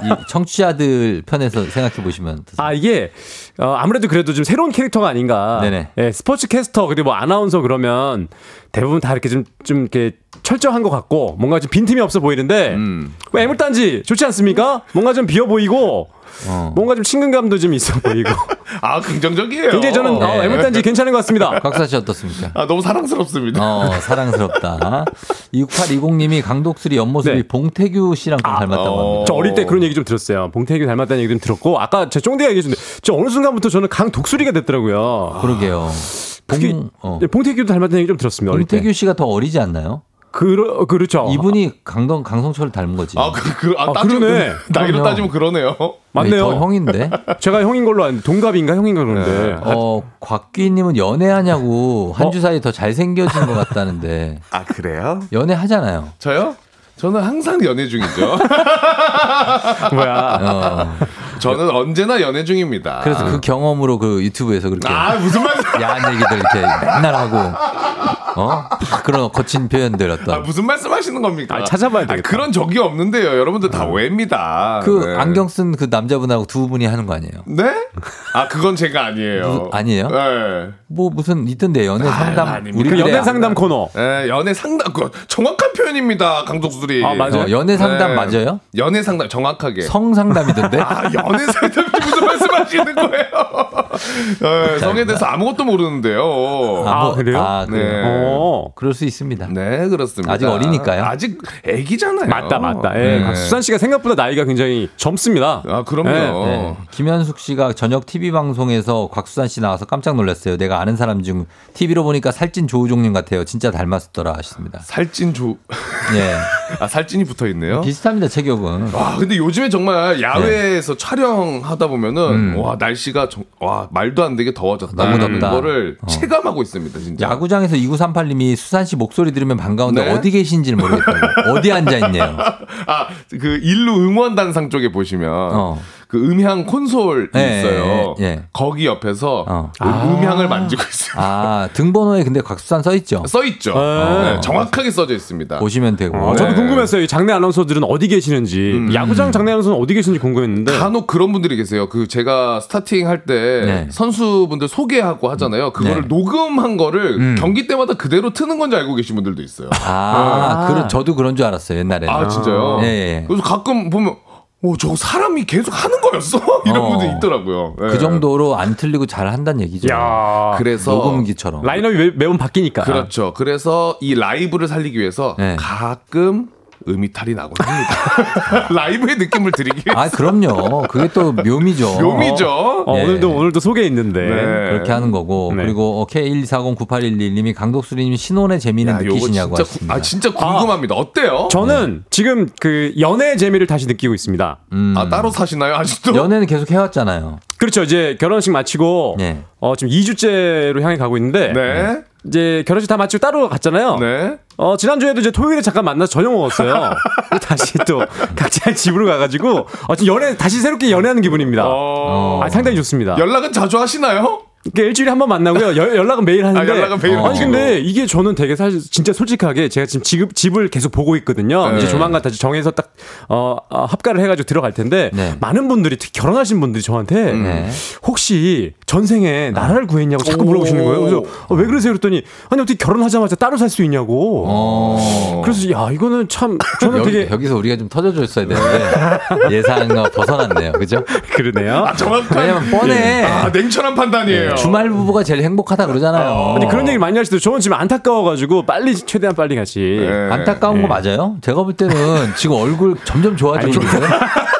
예, 이 청취자들 편에서 생각해 보시면?
아 이게 어, 아무래도 그래도 좀 새로운 캐릭터가 아닌가.
네네.
예, 스포츠 캐스터 그리고 뭐 아나운서 그러면 대부분 다 이렇게 좀 좀 이렇게 철저한 것 같고 뭔가 좀 빈틈이 없어 보이는데
음.
뭐 애물단지 좋지 않습니까? 뭔가 좀 비어 보이고
어.
뭔가 좀 친근감도 좀 있어 보이고
아 긍정적이에요.
굉장히 저는 어,
네.
애물단지 괜찮은 것 같습니다.
곽사 씨 어떻습니까?
아 너무 사랑스럽습니다.
어, 사랑스럽다. 6820님이 강독수리 옆모습이
네.
봉태규 씨랑 좀 닮았다고
어.
합니다.
저 어릴 때 그런 얘기 좀 들었어요. 봉태규 닮았다는 얘기 좀 들었고 아까 제 쫑대가 얘기했는데 저 어느 순간부터 저는 강독수리가 됐더라고요.
그러게요.
그게
봉, 어.
네, 봉태규도 닮았다는 얘기 좀 들었습니다.
봉태규 씨가 더 어리지 않나요?
그러, 그렇죠.
이분이 강동 강성철을 닮은 거지.
아, 그, 그, 아,
아, 그러네.
그- 나이로. 따지면 그러네요.
맞네요.
더 형인데.
제가 형인 걸로 아는데 동갑인가 형인가 그러는데.
어, 곽귀님은 연애하냐고 한 주 사이 더 잘생겨진 것 같다는데
아, 그래요?
연애하잖아요.
저요? 저는 항상 연애 중이죠.
뭐야.
어,
저는 언제나 연애 중입니다.
그래서 그 경험으로 그 유튜브에서 그렇게
아, 무슨 말,
야한 얘기들 이렇게 맨날 하고 어? 다 그런 거친 표현들
아,
어떤
무슨 말씀 하시는 겁니까?
아, 찾아봐야 되겠다.
그런 적이 없는데요. 여러분들 다 오해입니다.
그
네.
안경 쓴 그 남자분하고 두 분이 하는 거 아니에요?
네? 아, 그건 제가 아니에요.
무슨- 아니에요?
네.
뭐 무슨 있던데 연애 상담
아닙니다.
그
우리들의
연애 상담 코너.
네, 연애 상담, 그 정확한 표현입니다. 강독수들이.
아, 맞아요?
어, 연애 상담
네.
맞아요?
연애 상담, 정확하게.
성 상담이던데?
아, 연애 무슨 말씀 하시는 거예요? 네, 성에 대해서 아무것도 모르는데요.
아, 뭐, 아, 그래요?
네.
어.
그럴 수 있습니다.
네, 그렇습니다.
아직 어리니까요.
아직 애기잖아요.
맞다, 맞다. 예.
네.
수산 씨가 생각보다 나이가 굉장히 젊습니다.
아, 그럼요.
네,
네. 김현숙 씨가 저녁 TV 방송에서 곽수산 씨 나와서 깜짝 놀랐어요. 내가 아는 사람 중 TV로 보니까 살찐 조우종님 같아요. 진짜 닮았더라 하셨습니다.
살찐 조.
예.
아, 살찐이 붙어 있네요.
비슷합니다, 체격은.
와, 근데 요즘에 정말 야외에서 촬영하다 보면은
네. 음.
와 날씨가 정, 와 말도 안 되게 더워졌다.
너무 덥다.
거를
어.
체감하고 있습니다, 진짜.
야구장에서 2938님이 수산 씨 목소리 들으면 반가운데
네?
어디 계신지를 모르겠다고. 어디 앉아 있네요.
아, 그 일루 응원단상 쪽에 보시면
어.
그 음향 콘솔이
예,
있어요.
예, 예.
거기 옆에서
어.
음- 음향을 만지고 있어요.
아, 등번호에 근데 곽수산 써 있죠.
써 있죠.
네.
네, 정확하게 써져 있습니다.
보시면 되고.
어, 저도
네.
궁금했어요. 이 장내 아나운서들은 어디 계시는지.
음.
야구장 장내 아나운서는 어디 계시는지 궁금했는데.
간혹 그런 분들이 계세요. 그 제가 스타팅 할때
네.
선수분들 소개하고 하잖아요. 그거를
네.
녹음한 거를
음.
경기 때마다 그대로 트는 건지 알고 계신 분들도 있어요.
아, 그래, 저도 그런 줄 알았어요, 옛날에는.
아 진짜요?
예, 예.
그래서 가끔 보면 오 저거 사람이 계속 하는 거였어 이런
어.
분들 있더라고요. 예.
그 정도로 안 틀리고 잘 한다는 얘기죠.
야
그래서
녹음기처럼.
라인업이 매, 매번 바뀌니까.
그렇죠. 그래서 이 라이브를 살리기 위해서
네.
가끔 음이탈이 나곤 합니다. 라이브의 느낌을 드리기 위해서.
아, 그럼요. 그게 또 묘미죠.
묘미죠.
어,
예.
오늘도 오늘도 소개 있는데.
네.
그렇게 하는 거고
네.
그리고 어, K124098111님이 강독수리님 신혼의 재미는
야,
느끼시냐고
진짜, 구-
하십니다.
아 진짜 궁금합니다. 어때요?
저는 지금 그 연애 재미를 다시 느끼고 있습니다.
음.
아 따로 사시나요 아직도?
연애는 계속 해왔잖아요.
그렇죠. 이제 결혼식 마치고
네.
어, 지금 2주째로 향해 가고 있는데
네.
이제 결혼식 다 마치고 따로 갔잖아요.
네.
어, 지난주에도 이제 토요일에 잠깐 만나서 저녁 먹었어요. 다시 또 각자 집으로 가가지고 어, 지금 연애 다시 새롭게 연애하는 기분입니다.
어.
아, 상당히 좋습니다.
연락은 자주 하시나요?
그러니까 일주일에 한 번 만나고요. 여- 연락은 매일 하는데.
아, 연락은 매일
아니
하시고.
근데 이게 저는 되게 사실 진짜 솔직하게 제가 지금 집, 집을 계속 보고 있거든요.
네.
이제 조만간 다시 정해서 딱 어, 어, 합가를 해가지고 들어갈 텐데
네.
많은 분들이 특히 결혼하신 분들이 저한테
네.
혹시 전생에 나라를 구했냐고 자꾸
오.
물어보시는 거예요. 그래서 어, 왜 그러세요? 그랬더니 아니 어떻게 결혼하자마자 따로 살 수 있냐고.
어.
그래서 야 이거는 참 저는
여기,
되게
여기서 우리가 좀 터져줬어야 되는데 예상과 벗어났네요. 그죠?
그러네요.
아 정확한.
왜냐면 뻔해.
아 냉철한 판단이에요.
주말 부부가 제일 행복하다 그러잖아요.
아니 그런 얘기 많이 하시더라고요. 저는 지금 안타까워가지고 빨리 최대한 빨리 같이.
네.
안타까운 거 맞아요? 제가 볼 때는 지금 얼굴 점점 좋아지고 있는데.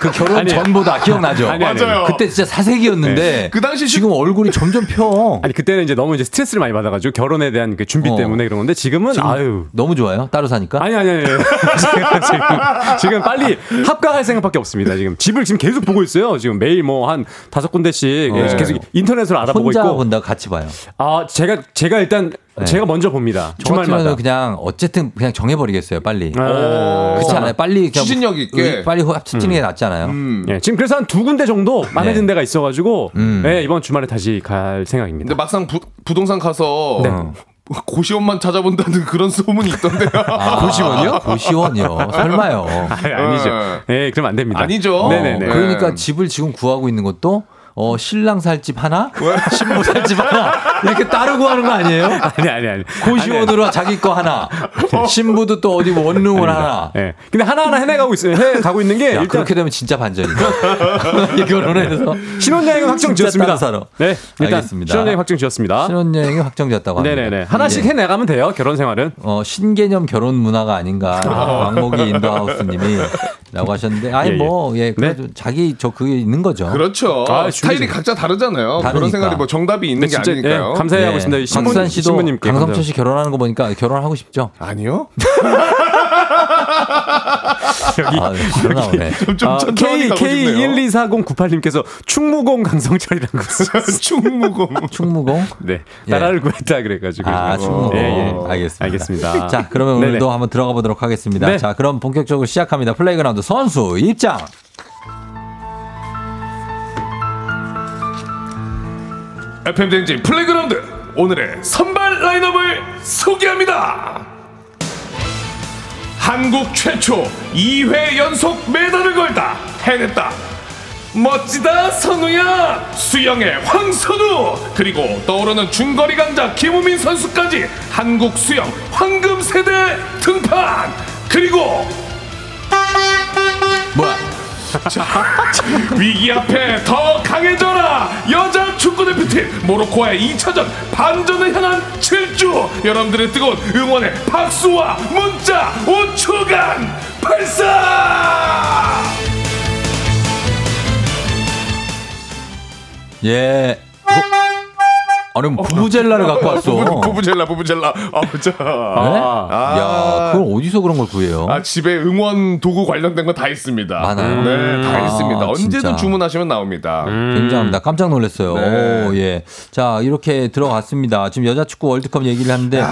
그 결혼
아니,
전보다 기억나죠?
아니, 아니,
맞아요.
그때 진짜 사색이었는데
그 당시
지금 얼굴이 점점 펴.
아니 그때는 이제 너무 이제 스트레스를 많이 받아가지고 결혼에 대한 그 준비
어.
때문에 그런 건데 지금은
지금
아유
너무 좋아요. 따로 사니까.
아니 아니 아니 지금, 지금 지금 빨리 합가할 생각밖에 없습니다 지금 집을 지금 계속 보고 있어요 지금 매일 뭐 한 다섯 군데씩
어.
계속 인터넷으로 알아보고
혼자
있고
본다 같이 봐요.
아 제가 제가 일단
네.
제가 먼저 봅니다 주말마다
그냥 어쨌든 그냥 정해버리겠어요. 빨리.
아,
그렇지 않아요? 빨리 그냥
추진력 있게.
의- 빨리 합치는 게 낫지 않아요?
음.
예, 지금 그래서 한 두 군데 정도 마음에
네.
드는 데가 있어가지고
음.
예, 이번 주말에 다시 갈 생각입니다
근데 막상 부, 부동산 가서
네.
고시원만 찾아본다는 그런 소문이 있던데요.
아, 고시원이요? 고시원이요. 설마요.
아니, 아니죠 예 그럼 안 됩니다
아니죠.
네네네
네.
그러니까 집을 지금 구하고 있는 것도 어, 신랑 살 집 하나, 신부 살 집 하나 이렇게 따로 구하는 거 아니에요?
아니 아니 아니
고시원으로 자기 거 하나, 신부도 또 어디 원룸을 하나.
예. 근데 하나 하나 해내가고 있어요. 해 가고 있는 게
야,
일단
그렇게 되면 진짜 반전이다. 이 결혼해서
신혼여행은 확정 지었습니다. 네, 일단
알겠습니다.
신혼여행 확정 지었습니다.
신혼여행이 확정되었다고 합니다.
네네네. 하나씩
예.
해내가면 돼요. 결혼 생활은.
어, 신개념 결혼 문화가 아닌가. 왕목이 인더하우스님이 라고 하셨는데, 아니,
예, 예.
뭐, 예, 그래도 자기 저 그게 있는 거죠.
그렇죠.
아,
스타일이. 각자 다르잖아요. 그런
다르니까.
생각이 뭐 정답이 있는
네,
게
진짜,
아니니까요.
예, 감사해하고 있습니다. 신부,
박수산 씨도
신부님께
강성철 씨 결혼하는 거 보니까 결혼하고 싶죠?
아니요.
여기
아, 바로 나오네.
좀
아, K
가고
K
싶네요.
1 2 4 0 9 8님께서 충무공 강성철이라고
충무공.
충무공?
네
예.
나라를 구했다 그래가지고
아, 충무공.
예, 예.
알겠습니다.
알겠습니다.
자, 그러면
네네.
오늘도 한번 들어가 보도록 하겠습니다.
네.
자, 그럼 본격적으로 시작합니다. 플레이그라운드 선수 입장.
FM 댕진 플레이그라운드 오늘의 선발 라인업을 소개합니다. 한국 최초 2회 연속 메달을 걸다 해냈다. 멋지다 선우야 수영의 황선우 그리고 떠오르는 중거리 강자 김우민 선수까지 한국 수영 황금 세대 등판 그리고
뭐야?
위기 앞에 더 강해져라 여자 축구대표팀 모로코와의 2차전 반전을 향한 7주 여러분들의 뜨거운 응원의 박수와 문자 5초간 발사
예. 아니 뭐 부부젤라를 갖고 왔어.
부부, 부부젤라 부부젤라 아, 자.
네? 야, 그럼 어디서 그런 걸 구해요?
아, 집에 응원 도구 관련된 거 다 있습니다.
많아요?
네, 다
아,
있습니다. 언제든
진짜.
주문하시면 나옵니다.
굉장합니다. 깜짝 놀랐어요.
네.
오, 예. 자, 이렇게 들어갔습니다. 지금 여자 축구 월드컵 얘기를 하는데, 어,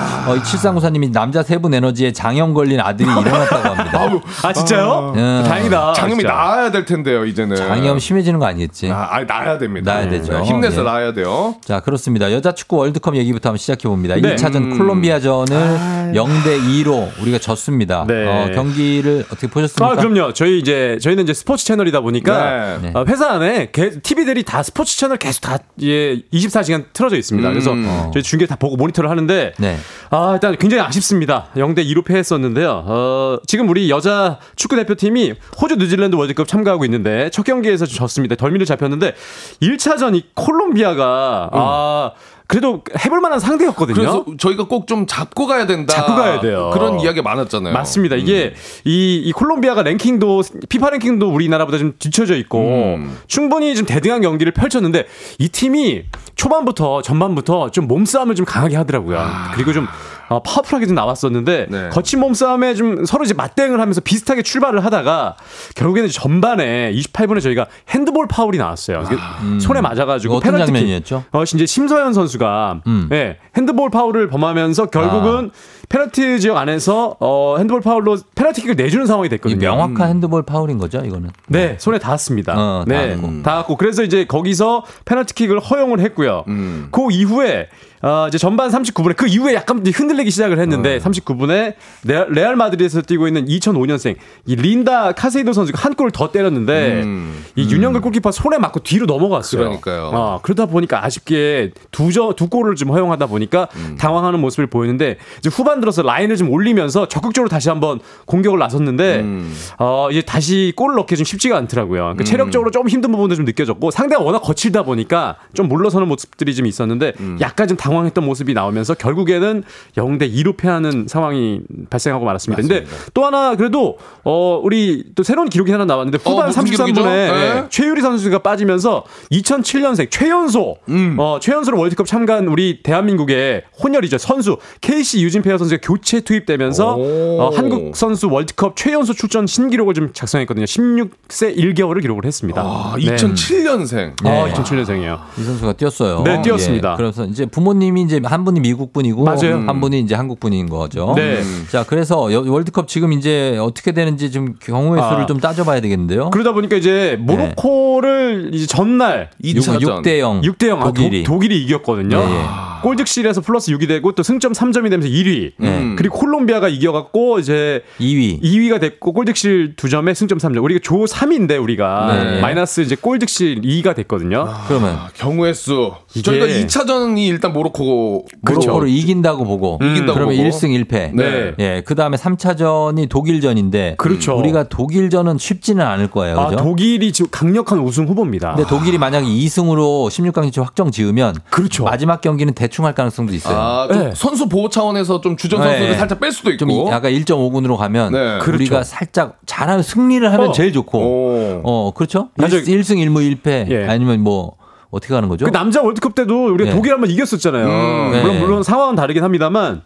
7394님이 남자 세분 에너지에 장염 걸린 아들이 일어났다고 합니다.
아 진짜요?
예.
다행이다.
장염이
진짜.
나아야 될 텐데요, 이제는.
장염 심해지는 거 아니겠지?
아, 아니, 나아야 됩니다.
나아야 되죠.
네, 힘내서
예.
나아야 돼요.
자, 그렇습니다. 여자 축구 월드컵 얘기부터 한번 시작해 봅니다.
네.
1차전
음.
콜롬비아전을 0대 2로 우리가 졌습니다.
네.
어, 경기를 어떻게 보셨습니까?
아, 그럼요. 저희 이제 저희는 이제 스포츠 채널이다 보니까
네.
어, 회사 안에 개, TV들이 다 스포츠 채널 계속 다 예, 24시간 틀어져 있습니다. 그래서
어.
저희 중계 다 보고 모니터를 하는데
네.
아, 일단 굉장히 아쉽습니다. 0대 2로 패했었는데요. 어, 지금 우리 여자 축구 대표팀이 호주 뉴질랜드 월드컵 참가하고 있는데 첫 경기에서 졌습니다. 덜미를 잡혔는데 1차전 이 콜롬비아가 아, 그래도 해볼 만한 상대였거든요.
그래서 저희가 꼭 좀 잡고 가야 된다.
잡고 가야 돼요.
그런 이야기 많았잖아요.
맞습니다. 이게
음.
이, 이 콜롬비아가 랭킹도 피파 랭킹도 우리나라보다 좀 뒤쳐져 있고
음.
충분히 좀 대등한 경기를 펼쳤는데 이 팀이 초반부터 전반부터 좀 몸싸움을 좀 강하게 하더라고요. 그리고 좀 어, 파워풀하게 좀 나왔었는데
아. 네.
거친 몸싸움에 좀 서로 이제 맞대응을 하면서 비슷하게 출발을 하다가 결국에는 전반에 28분에 저희가 핸드볼 파울이 나왔어요. 이게 손에 맞아가지고
음. 어떤
페널티킥.
장면이었죠?
어, 이제 심서현 선수가
음.
예, 핸드볼 파울을 범하면서 결국은 페널티 지역 안에서 어, 핸드볼 파울로 페널티킥을 내주는 상황이
이
됐거든요.
명확한 핸드볼 파울인 거죠, 이거는?
네, 손에 닿았습니다.
어,
네,
닿았고.
닿았고. 그래서 이제 거기서 페널티킥을 허용을 했고요.
음.
그 이후에 어, 이제 전반 39분에 그 이후에 약간 흔들리기 시작을
어.
했는데 39분에 레알, 레알 마드리드에서 뛰고 있는 2005년생 이 린다 카세이도 선수가 한 골을 더 때렸는데
음.
이 윤영글 골키퍼 손에 맞고 뒤로 넘어갔어요.
그러니까요.
어, 그러다 보니까 아쉽게 두저 두 골을 좀 허용하다 보니까
음.
당황하는 모습을 보였는데 이제 후반 들어서 라인을 좀 올리면서 적극적으로 다시 한번 공격을 나섰는데
음.
어, 이제 다시 골을 넣기 좀 쉽지가 않더라고요. 그러니까 체력적으로 좀 힘든 부분도 좀 느껴졌고 상대가 워낙 거칠다 보니까 좀 물러서는 모습들이 좀 있었는데
음.
약간 좀 당황했던 모습이 나오면서 결국에는 0대 2로 패하는 상황이 발생하고 말았습니다. 근데 또 하나 그래도 어, 우리 또 새로운 기록이 하나 나왔는데 후반
어, 무슨
33분에
기록이죠? 네.
최유리 선수가 빠지면서 2007년생 최연소
음.
어, 최연소로 월드컵 참가한 우리 대한민국의 혼혈이죠 선수 KC 유진 페어 선수가 교체 투입되면서
오.
어, 한국 선수 월드컵 최연소 출전 신기록을 좀 작성했거든요. 16세 1개월을 기록을 했습니다.
아,
네.
2007년생.
어, 2007년생이에요.
이 선수가 뛰었어요.
네, 뛰었습니다.
예, 그래서 이제 부모님 이 이제 한 분이 미국 분이고
맞아요.
한 분이 이제 한국 분인 거죠.
네.
자, 그래서 여- 월드컵 지금 이제 어떻게 되는지 좀 경우의 수를
아.
좀 따져봐야 되겠는데요.
그러다 보니까 이제 모로코를 이제 전날
2차전.
6대 0.
6대 0
독일이.
아, 도, 독일이 이겼거든요.
예, 예.
골득실에서 플러스 6이 되고 또 승점 3점이 되면서 1위.
네.
그리고 콜롬비아가 이겨갖고 이제
2위.
2위가 됐고 골득실 2점에 승점 3점. 우리가 조 3위인데 우리가
네.
마이너스 이제 골득실 2위가 됐거든요.
그러면
아, 경우의 수. 저희가 2차전이 일단 모로코
모로코를 이긴다고 보고
이긴다고
그러면
보고.
1승 1패.
네.
예, 그다음에 3차전이 독일전인데
그렇죠.
우리가 독일전은 쉽지는 않을 거예요.
아,
그죠?
독일이 지금 강력한 우승 후보입니다.
근데 독일이 만약에 2승으로 16강 진출 확정 지으면
그렇죠.
마지막 경기는 대충 할 가능성도 있어요.
아, 좀
네.
선수 보호 차원에서 좀 주전 선수를
네.
살짝 뺄 수도 있고.
좀 이- 약간 1.5군으로 가면
네.
우리가
그렇죠.
살짝 잘하면 승리를 하면
어.
제일 좋고
오.
어 그렇죠
맞아요.
1, 승 1무 1패
예.
아니면 뭐 어떻게 하는 거죠?
그 남자 월드컵 때도 우리가
네.
독일 한번 이겼었잖아요.
음,
네.
물론 물론 상황은 다르긴 합니다만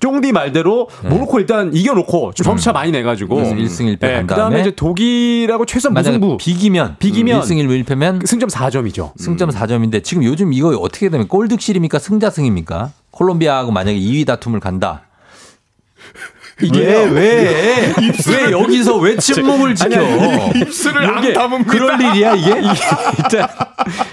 쫑디 말대로 모로코 일단 이겨놓고 좀 점수차 많이 내가지고.
그래서 1승 1패 간
그다음에
다음에
이제 독일하고 최선
만약에
무승부.
비기면.
비기면.
1승 1무 1패면?
승점 4점이죠.
승점 4점인데 지금 요즘 이거 어떻게 되면 골득실입니까? 승자승입니까? 콜롬비아하고 만약에 2위 다툼을 간다. 왜, 왜, 왜 여기서 왜 침묵을 지켜?
입술을 안 담읍니다.
그럴 일이야, 이게?
일단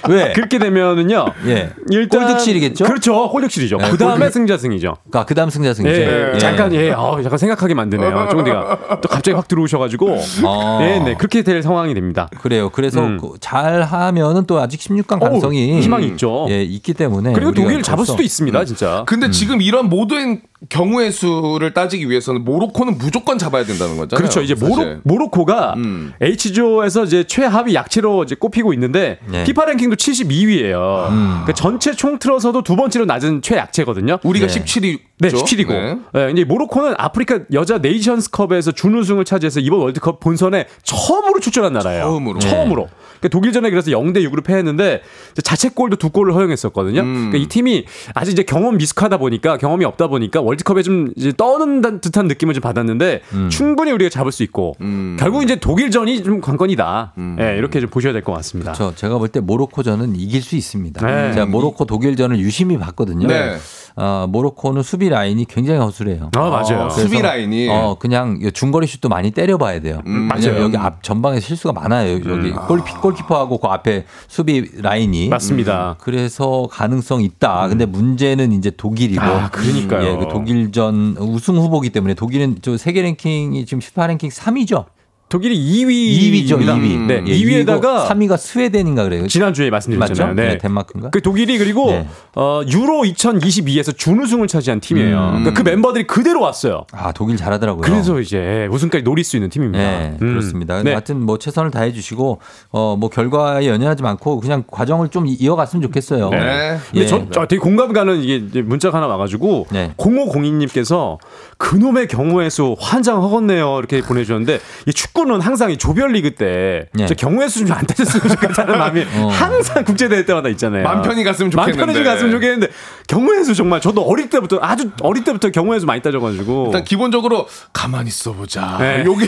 왜?
그렇게 되면은요.
예.
일단
골득실이겠죠?
그렇죠. 홀득실이죠.
네,
그 다음에 승자승이죠.
그 다음 승자승이죠.
예,
예.
잠깐 예, 어, 잠깐 생각하게 만드네요. 쫑디가 또 갑자기 확 들어오셔가지고
어.
네, 네 그렇게 될 상황이 됩니다.
그래요. 그래서
음.
그 잘 하면은 또 아직 16강 가능성이
어우, 희망이 있죠.
예, 있기 때문에
그리고
우리가
독일 잡을
벌써-
수도 있습니다, 진짜.
근데 지금 이런 모든 경우의 수를 따지기 위해서는 모로코는 무조건 잡아야 된다는 거잖아요.
그렇죠. 이제 모로,
사실.
모로 코가
음.
H조에서 이제 최하위 약체로 이제 꼽히고 있는데
네.
피파 랭킹도 72위예요.
음.
그 전체 총 틀어서도 두 번째로 낮은 최약체거든요.
우리가
네.
17위.
네, 17위고. 네. 이제 모로코는 아프리카 여자 네이션스컵에서 준우승을 차지해서 이번 월드컵 본선에 처음으로 출전한 나라예요.
처음으로.
처음으로. 그러니까 독일전에 그래서 0대 6으로 패했는데 자책골도 두 골을 허용했었거든요.
음.
그러니까 이 팀이 아직 이제 경험 미숙하다 보니까 경험이 없다 보니까 월드컵에 좀 떠는 듯- 듯한 느낌을 좀 받았는데 충분히 우리가 잡을 수 있고
음.
결국 이제 독일전이 좀 관건이다. 예, 이렇게 좀 보셔야 될 것 같습니다.
저 제가 볼 때 모로코전은 이길 수 있습니다.
네.
제가 모로코 독일전을 유심히 봤거든요.
네.
어, 모로코는 수비 라인이 굉장히 허술해요.
아, 맞아요.
수비 라인이.
어 그냥 이 중거리 슛도 많이 때려봐야 돼요.
음,
맞아요.
여기 앞 전방에 실수가 많아요. 여기 골키, 골키퍼하고 그 앞에 수비 라인이
맞습니다.
그래서 가능성 있다. 근데 문제는 이제 독일이고.
아, 그러니까요.
예, 그 독일전 우승 후보기 때문에 독일은 저 세계 랭킹이 지금 FIFA 랭킹 3위죠.
독일이 2위
2위죠, 2위.
네,
예,
2위에다가
3위가 스웨덴인가 그래요.
지난주에 말씀드렸잖아요.
맞죠?
네.
네, 덴마크인가?
그 독일이 그리고
네.
어, 유로 2022에서 준우승을 차지한 팀이에요. 그러니까 그 멤버들이 그대로 왔어요.
아, 독일 잘하더라고요.
그래서 이제 우승까지 노릴 수 있는 팀입니다.
네,
음.
그렇습니다.
네.
하여튼 뭐 최선을 다해 주시고 어 뭐 결과에 연연하지 않고 그냥 과정을 좀 이어갔으면 좋겠어요.
네.
근데
예.
저, 저 되게 공감 가는 이게 문자가 하나 와 가지고
네.
0502 님께서 그놈의 경우의 수 환장하겠네요 이렇게 보내 주셨는데 이 축 구는 항상 이 조별리그 때
네.
저 경우의 수좀안 따졌으면 좋겠다는 마음이
어.
항상 국제대회 때마다 있잖아요.
맘 편히 갔으면
맘
좋겠는데.
편히 갔으면 좋겠는데 경우의 수 정말 저도 어릴 때부터 아주 어릴 때부터 경우의 수 많이 따져가지고
일단 기본적으로 가만히 있어보자.
네.
여기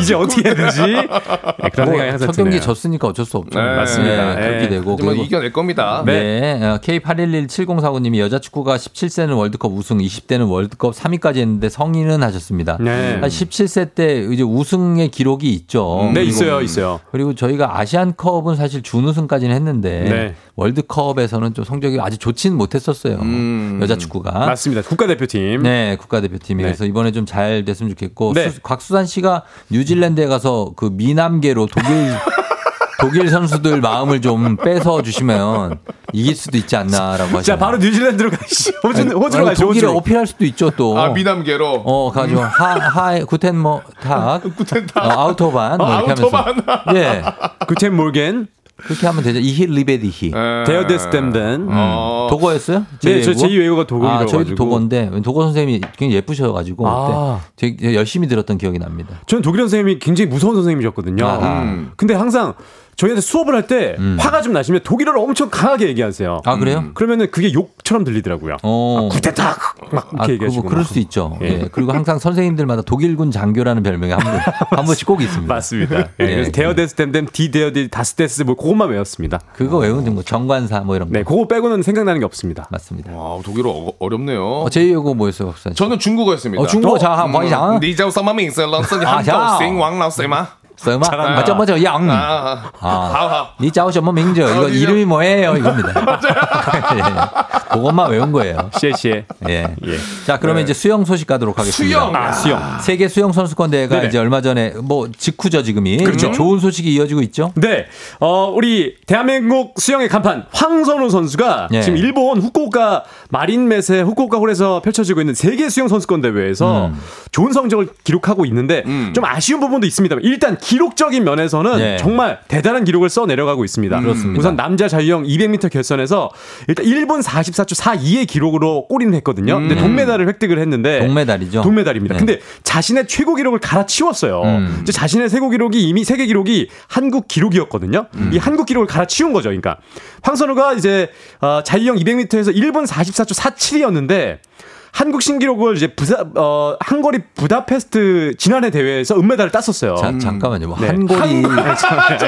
이제 어떻게 해야 되지? 네, 그런 생각이 항상
첫 경기. 졌으니까 어쩔 수 없죠.
네.
맞습니다.
네, 그렇게
네.
되고 그리고
이겨낼 겁니다.
네. K811704님이 여자 축구가 17세는 월드컵 우승, 20대는 월드컵 3위까지 했는데 성인은 하셨습니다.
네.
한 17세 때 이제 우승 의 기록이 있죠.
네
그리고-
있어요 있어요.
그리고 저희가 아시안컵은 사실 준우승까지는 했는데
네.
월드컵에서는 좀 성적이 아주 좋지는 못했었어요.
음.
여자 축구가.
맞습니다. 국가대표팀.
네, 국가대표팀이
네.
그래서 이번에 좀 잘 됐으면 좋겠고
네.
수- 곽수산 씨가 뉴질랜드에 가서 그 미남계로 독일 독일 선수들 마음을 좀 뺏어 주시면 이길 수도 있지 않나라고 하죠.
자 바로 뉴질랜드로 가시죠. 호주 호주로 가시죠.
독일에
호주로.
어필할 수도 있죠 또.
아 미남계로.
어, 가죠. 하, 하, 구텐 뭐, 탁.
구텐 탁.
어, 아우토반. 뭐
어,
이렇게
아우토반.
예.
구텐 몰겐.
그렇게 하면 되죠. 이히 리베디히.
데어데스댐덴.
어.
도거였어요?
네, 저
제2외국어?
제2 외국어가 독일이라고
아, 저희도. 도거인데 도거 선생님이 굉장히 예쁘셔가지고
아.
그때 되게 열심히 들었던 기억이 납니다.
저는 독일 선생님이 굉장히 무서운 선생님이셨거든요.
아하.
음. 근데 항상 저희한테 수업을 할때
음.
화가 좀 나시면 독일어를 엄청 강하게 얘기하세요.
아 그래요? 음.
그러면은 그게 욕처럼 들리더라고요.
어.
아, 구테타 막 이렇게
아,
얘기하시고.
뭐 그럴 수 있죠.
예.
예. 그리고 항상 선생님들마다 독일군 장교라는 별명이 한, 한 번씩 꼭 있습니다.
맞습니다. 예.
예.
그래서 예. 데어데스 댐댐 디데어디 다스데스 뭐 그것만 외웠습니다.
그거 외우는 거 정관사 뭐 이런. 네, 거.
네, 그거 빼고는 생각나는 게 없습니다.
맞습니다.
와 독일어 어, 렵네요
어, 제 이거 뭐였어요, 박사님?
저는 중국어였습니다.
어, 중국어 자, 뭐이상.
니자우 서마밍 셀런스 한도 싱왕 라세마. 师吗？
설마? 아, 저 먼저 양.
아,
아,
好好。
니 짜오什么名字? 이거
어, 니
이름이 뭐예요? 이겁니다. 예. 그것만 외운 거예요.
시에시에.
예.
예.
자, 그러면 이제 수영 소식 가도록 하겠습니다.
수영.
아, 수영.
세계 수영 선수권 대회가
네네.
이제 얼마 전에 뭐 직후죠 지금이
그렇죠.
좋은 소식이 이어지고 있죠.
네, 어, 우리 대한민국 수영의 간판 황선우 선수가
예.
지금 일본 후쿠오카 마린맷의 후쿠오카 홀에서 펼쳐지고 있는 세계 수영 선수권 대회에서
음.
좋은 성적을 기록하고 있는데
음.
좀 아쉬운 부분도 있습니다. 일단 기록적인 면에서는
예.
정말 대단한 기록을 써 내려가고 있습니다.
그렇습니다.
우선 남자 자유형 200m 결선에서 일단 1분 44초 42의 기록으로 골인을 했거든요. 근데 동메달을 획득을 했는데
음. 동메달이죠.
동메달입니다.
네.
근데 자신의 최고 기록을 갈아치웠어요.
음.
이제 자신의 최고 기록이 이미 세계 기록이 한국 기록이었거든요.
음.
이 한국 기록을 갈아치운 거죠. 그러니까 황선우가 이제 어, 자유형 200m에서 1분 44초 47이었는데 한국 신기록을 이제 부사 어 한거리 부다페스트 지난해 대회에서 은메달을 땄었어요.
자, 잠깐만요. 뭐
네.
한골이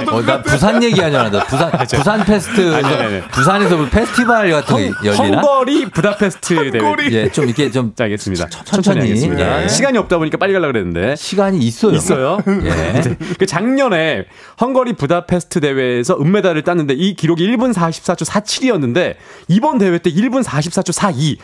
어, 나 부산 줄 알았다. 부산 부산 페스트
아니, 아니, 아니.
부산에서 뭐 페스티벌 같은 게 열리나?
헝거리 부다페스트 대회.
예, 좀 이렇게 좀
자, 알겠습니다.
천천히.
하겠습니다.
예.
시간이 없다 보니까 빨리 가려고 그랬는데.
시간이 있어요.
있어요.
예.
그 작년에 헝거리 부다페스트 대회에서 은메달을 땄는데 이 기록이 1분 44초 47이었는데 이번 대회 때 1분 44초 42,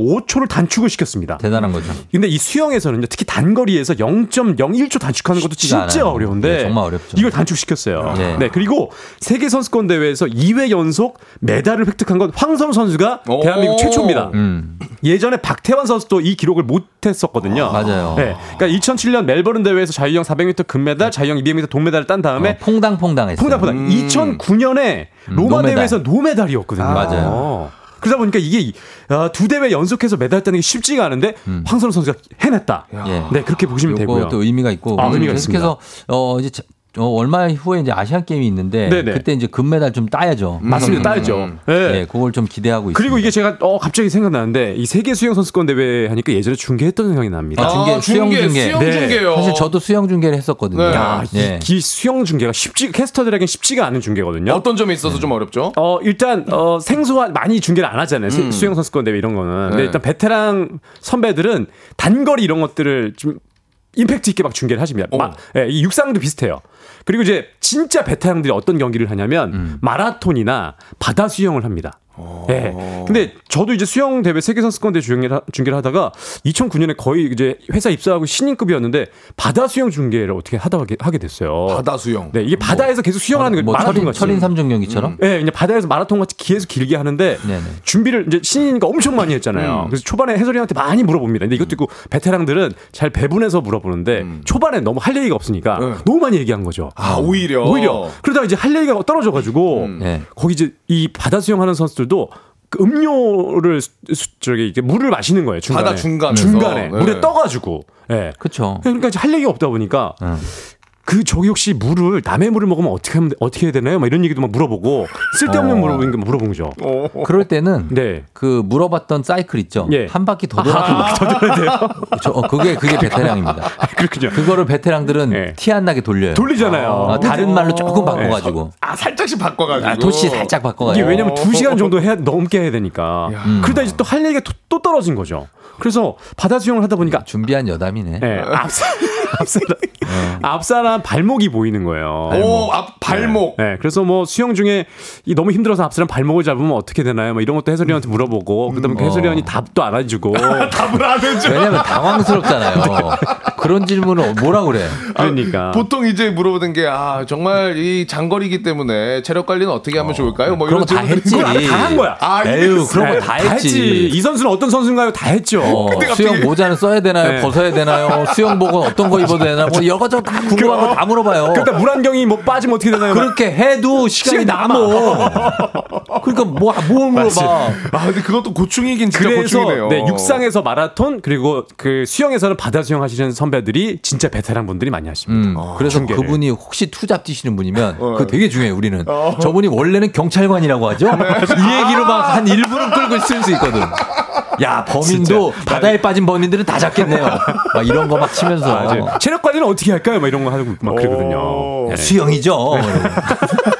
0.05초를 단축을 시켰습니다.
대단한 거죠.
근데 이 수영에서는요, 특히 단거리에서 0.01초 단축하는 것도 진짜
않아요.
어려운데
네, 정말 어렵죠.
이걸 단축시켰어요.
네.
네. 그리고 세계 선수권 대회에서 2회 연속 메달을 획득한 건 황선우 선수가
오.
대한민국 최초입니다.
음.
예전에 박태환 선수도 이 기록을 못했었거든요.
맞아요.
네, 그러니까 2007년 멜버른 대회에서 자유형 400m 금메달, 자유형 200m 동메달을 딴 다음에
어, 퐁당퐁당했어요.
퐁당퐁당 2009년에 로마
노메달.
대회에서 노메달이었거든요.
맞아요.
어. 그러다 보니까 이게 아, 두 대회 연속해서 메달 따는 게 쉽지가 않은데 황선우 선수가 해냈다.
예.
네, 그렇게 보시면 되고요.
또 의미가 있고
아, 의미가
계속해서 어 이제 자- 어, 얼마 후에 이제 아시안 게임이 있는데
네네.
그때 이제 금메달 좀 따야죠.
맞습니다. 따야죠. 네.
예, 그걸 좀 기대하고 있습니다.
그리고 이게 제가 어 갑자기 생각나는데 이 세계 수영 선수권 대회 하니까 예전에 중계했던 생각이 납니다.
아, 중계, 수영
중계,
중계.
수영
네.
중계요.
사실 저도 수영 중계를 했었거든요.
네.
야, 이,
예.
이 수영 중계가 쉽지 캐스터들에게는 쉽지가 않은 중계거든요.
어떤 점에 있어서 좀 어렵죠?
어 일단 어 생소한 많이 중계를 안 하잖아요 수- 수영 선수권 대회 이런 거는 근데
네.
일단 베테랑 선배들은 단거리 이런 것들을 좀 임팩트 있게 막 중계를 하십니다. 마- 예, 이 육상도 비슷해요. 그리고 이제 진짜 베테랑들이 어떤 경기를 하냐면 마라톤이나 바다 수영을 합니다. 예. 근데 저도 이제 수영 대회 세계 선수권 대회 중계를, 하- 중계를 하다가 2009년에 거의 이제 회사 입사하고 신인급이었는데 바다 수영 중계를 어떻게 하다 하게, 하게 됐어요.
바다 수영.
네, 이게 바다에서 계속 수영하는 거예요.
뭐
마라톤
철인,
같이.
철인 삼종 경기처럼.
네, 그냥 바다에서 마라톤 같이 계속 길게 하는데
네네.
준비를 이제 신이니까 엄청 많이 했잖아요. 그래서 초반에 해설위한테 많이 물어봅니다. 근데 이것도 있고 베테랑들은 잘 배분해서 물어보는데 초반에 너무 할 얘기가 없으니까 너무 많이 얘기한 거죠.
아, 오히려.
오히려 그러다가 이제 할 얘기가 떨어져가지고
네.
거기 이제 이 바다 수영하는 선수들 도 그 음료를 수- 저기 이렇게 물을 마시는 거예요. 중간에
바다 중간에서.
중간에
네.
물에 떠가지고. 예.
그렇죠.
그러니까 이제 할 얘기가 없다 보니까 그 저기 혹시 물을 남의 물을 먹으면 어떻게 하면 어떻게 해야 되나요? 막 이런 얘기도 막 물어보고 쓸데없는
어.
물어보는 거 물어본 거죠.
그럴 때는
네.
그 물어봤던 사이클 있죠.
예.
한 바퀴 더
아,
돌아.
한 바퀴 더 돌아야 돼요.
저, 어, 그게 그게 베테랑입니다.
그렇군요.
그거를 베테랑들은
예.
티안 나게 돌려요.
돌리잖아요.
어, 다른 말로 조금 바꿔가지고
아, 살짝씩 바꿔가지고.
아, 토시 살짝
이게
바꿔가지고.
왜냐면 두 시간 정도 해야 넘게 해야 되니까. 그러다 이제 또 할 얘기가 또, 또 떨어진 거죠. 그래서 바다 수영을 하다 보니까
준비한 여담이네.
예, 앞사 앞사람 앞사람 발목이 보이는 거예요.
오, 앞 발목.
네, 그래서 뭐 수영 중에 이 너무 힘들어서 앞사람 발목을 잡으면 어떻게 되나요? 뭐 이런 것도 해설위원한테 물어보고 그다음에 그
어.
해설위원이 답도 안 해주고
답을 안 해줘.
왜냐면 당황스럽잖아요. 그런 질문을 뭐라 그래?
그러니까
보통 이제 물어보는 게, 아, 정말 이 장거리이기 때문에 체력 관리는 어떻게 하면 좋을까요? 뭐 이런
거다
질문들이
했지.
있고.
다한 거야.
아,
에휴. 그런 거다 했지.
이 선수는 어떤 선수인가요? 다 했죠.
어, 수영 모자는 써야 되나요?
네.
벗어야 되나요? 수영복은 어떤 거 입어도 되나? 뭐 여러저러 다 궁금한 거 다 물어봐요.
그러니까 물안경이 뭐 빠지면 어떻게 되나요?
그렇게 해도 시간이
시간이
남어. 그러니까 뭐, 뭘 물어봐.
아, 근데 그것도 고충이긴 진짜
그래서
고충이네요.
네, 육상에서 마라톤 그리고 그 수영에서는 바다 수영 하시는 선배들이 진짜 베테랑 분들이 많이 하십니다.
음, 그래서
중계를.
그분이 혹시 투잡 뛰시는 분이면
어.
그거 되게 중요해요, 우리는. 저분이 원래는 경찰관이라고 하죠? 이 얘기로 막 한 1분은 끌고 있을 수 있거든. 야, 범인도 바다에 빠진 범인들은 다 잡겠네요. 막 이런 거 막 치면서.
맞아요. 체력 관리는 어떻게 할까요? 막 이런 거 하고 막 그러거든요.
오.
야, 수영이죠.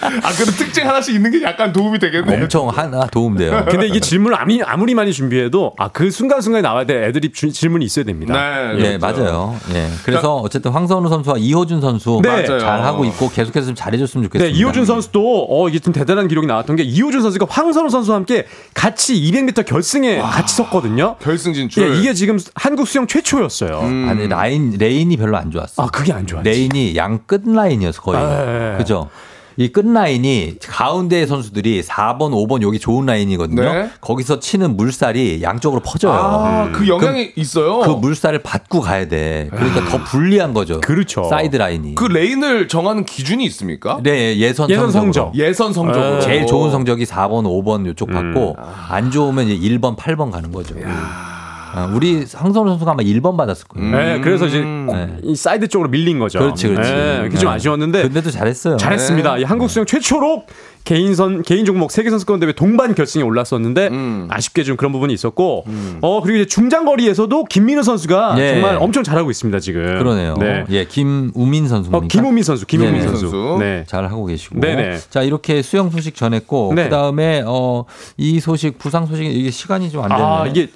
아, 그런 특징 하나씩 있는 게 약간 도움이 되겠네요.
엄청 하나 도움돼요.
근데 이게 질문을 아무리, 아무리 많이 준비해도 아, 그 순간순간에 나와야 될 애드립 주- 질문이 있어야 됩니다.
네,
예,
그렇죠.
맞아요. 예. 그래서 어쨌든 황선우 선수와 이호준 선수
네.
잘 하고 있고 계속해서 좀 잘해줬으면
네,
좋겠습니다.
이호준 선수도 어 이게 좀 대단한 기록이 나왔던 게 이호준 선수가 황선우 선수와 함께 같이 200m 결승에 같이 섰거든요.
결승 진출.
예, 이게 지금 한국 수영 최초였어요.
아니 라인 레인이 별로 안 좋았어.
아, 그게 안 좋아.
레인이 양 끝 라인이어서 거의.
아, 예, 예.
그죠? 이 끝 라인이 가운데 선수들이 4번, 5번 여기 좋은 라인이거든요.
네.
거기서 치는 물살이 양쪽으로 퍼져요.
아, 그 영향이 있어요.
그 물살을 받고 가야 돼. 그러니까 더 불리한 거죠.
그렇죠.
사이드 라인이.
그 레인을 정하는 기준이 있습니까?
네, 예선,
예선.
성적.
예선 성적으로.
제일 좋은 성적이 4번, 5번 이쪽 받고
음.
안 좋으면 이제 1번, 8번 가는 거죠. 아, 우리 황선우 선수가 아마 1번 받았을 거예요.
네, 그래서 이제
네.
이 사이드 쪽으로 밀린 거죠.
그렇지, 그렇지.
네, 그게 좀
네.
아쉬웠는데
근데도 잘했어요.
잘했습니다. 이 한국 수영 최초로 개인선 개인 종목 세계 선수권 대회 동반 결승에 올랐었는데
음.
아쉽게 좀 그런 부분이 있었고 어 그리고 이제 중장거리에서도 김민우 선수가
예.
정말 엄청 잘하고 있습니다 지금.
그러네요.
네.
예, 김우민 선수입니까?
어, 김우민 선수, 김우민
네네.
선수.
선수.
네.
잘 하고 계시고.
네네.
자, 이렇게 수영 소식 전했고
네.
그다음에 어, 이 소식 부상 소식 이게 시간이 좀 안 됐네.
아 이게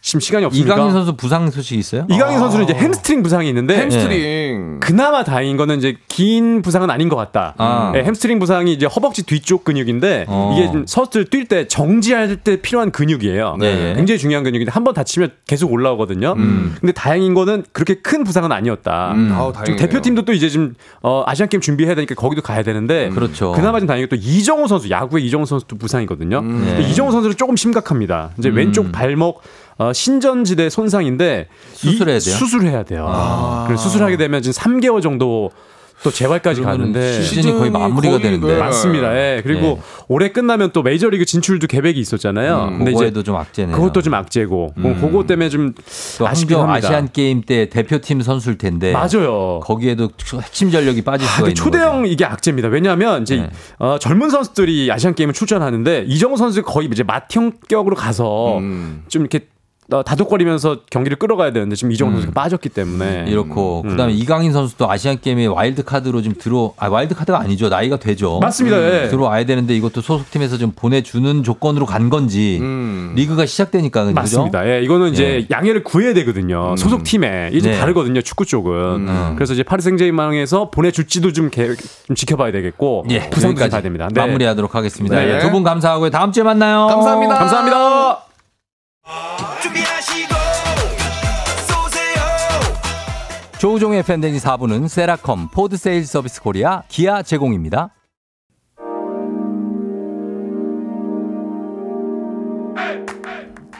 지금 시간이 없으니까
이강인 선수 부상 소식 있어요?
이강인 선수는 이제 햄스트링 부상이 있는데
햄스트링.
그나마 다행인 거는 이제 긴 부상은 아닌 것 같다.
아.
네, 햄스트링 부상이 이제 허벅지 뒤쪽 근육인데
어.
이게 좀 선수들 뛸때 정지할 때 필요한 근육이에요.
네.
굉장히 중요한 근육인데 한 번 다치면 계속 올라오거든요.
음.
근데 다행인 거는 그렇게 큰 부상은 아니었다.
음, 아우.
대표팀도 또 이제 좀 어, 아시안 게임 준비해야 되니까 거기도 가야 되는데
그렇죠.
그나마 좀 다행히 또 이정후 선수 야구의 이정후 선수도 부상이거든요.
음.
근데
네.
이정후 선수는 조금 심각합니다. 이제
음.
왼쪽 발목 어, 신전지대 손상인데
수술해야
이-
돼요?
수술해야 돼요.
아.
수술하게 되면 지금 3개월 정도 또 재활까지
그러면은
가는데
시즌이 거의 마무리가
거의,
되는데
네.
맞습니다. 예. 그리고
네.
올해 끝나면 또 메이저리그 진출도 계획이 있었잖아요.
음,
근데 이제
그거에도 좀 악재네요.
그것도 좀 악재고
음.
그거 때문에
좀또
아쉽긴 합니다.
아시안 게임 때 대표팀 선수일 텐데
맞아요.
거기에도 핵심 전력이 빠질
아,
수가
근데
있는
초대형
거죠.
이게 악재입니다. 왜냐하면 이제
네.
어, 젊은 선수들이 아시안 게임을 출전하는데 이정우 선수 거의 이제 맏형격으로 가서
음.
좀 이렇게 어, 다독거리면서 경기를 끌어가야 되는데 지금 이정후
음.
선수가 빠졌기 때문에
이렇고
음.
그다음에 이강인 선수도 아시안 게임에 와일드 카드로 좀 들어 아 와일드 카드가 아니죠 나이가 되죠
맞습니다. 예.
들어와야 되는데 이것도 소속팀에서 좀 보내주는 조건으로 간 건지
음.
리그가 시작되니까 그죠?
맞습니다. 예, 이거는 이제 양해를 구해야 되거든요. 소속 팀에 이제
네.
다르거든요. 축구 쪽은.
음.
그래서 이제 파리 생제르맹에서 보내줄지도 좀, 계획- 좀 지켜봐야 되겠고
예,
부상도
여기까지
봐야 됩니다. 네.
마무리하도록 하겠습니다.
네.
예, 두분 감사하고요. 다음 주에 만나요.
감사합니다.
감사합니다.
조우종의 FM대행진 4부는 세라컴, Ford Sales Service Korea, 기아 제공입니다.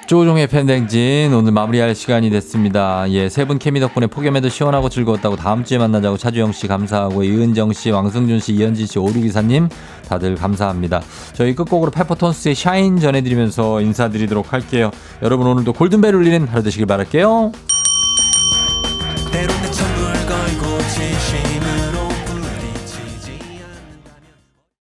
조우종의 FM대행진 오늘 마무리할 시간이 됐습니다. 예, 세 분 케미 덕분에 폭염에도 시원하고 즐거웠다고 다음 주에 만나자고 차주영 씨 감사하고 이은정 씨, 왕승준 씨, 이현진 씨, 오류기사님 다들 감사합니다. 저희 끝곡으로 페퍼톤스의 샤인 전해드리면서 인사드리도록 할게요. 여러분 오늘도 골든벨 울리는 하루 되시길 바랄게요.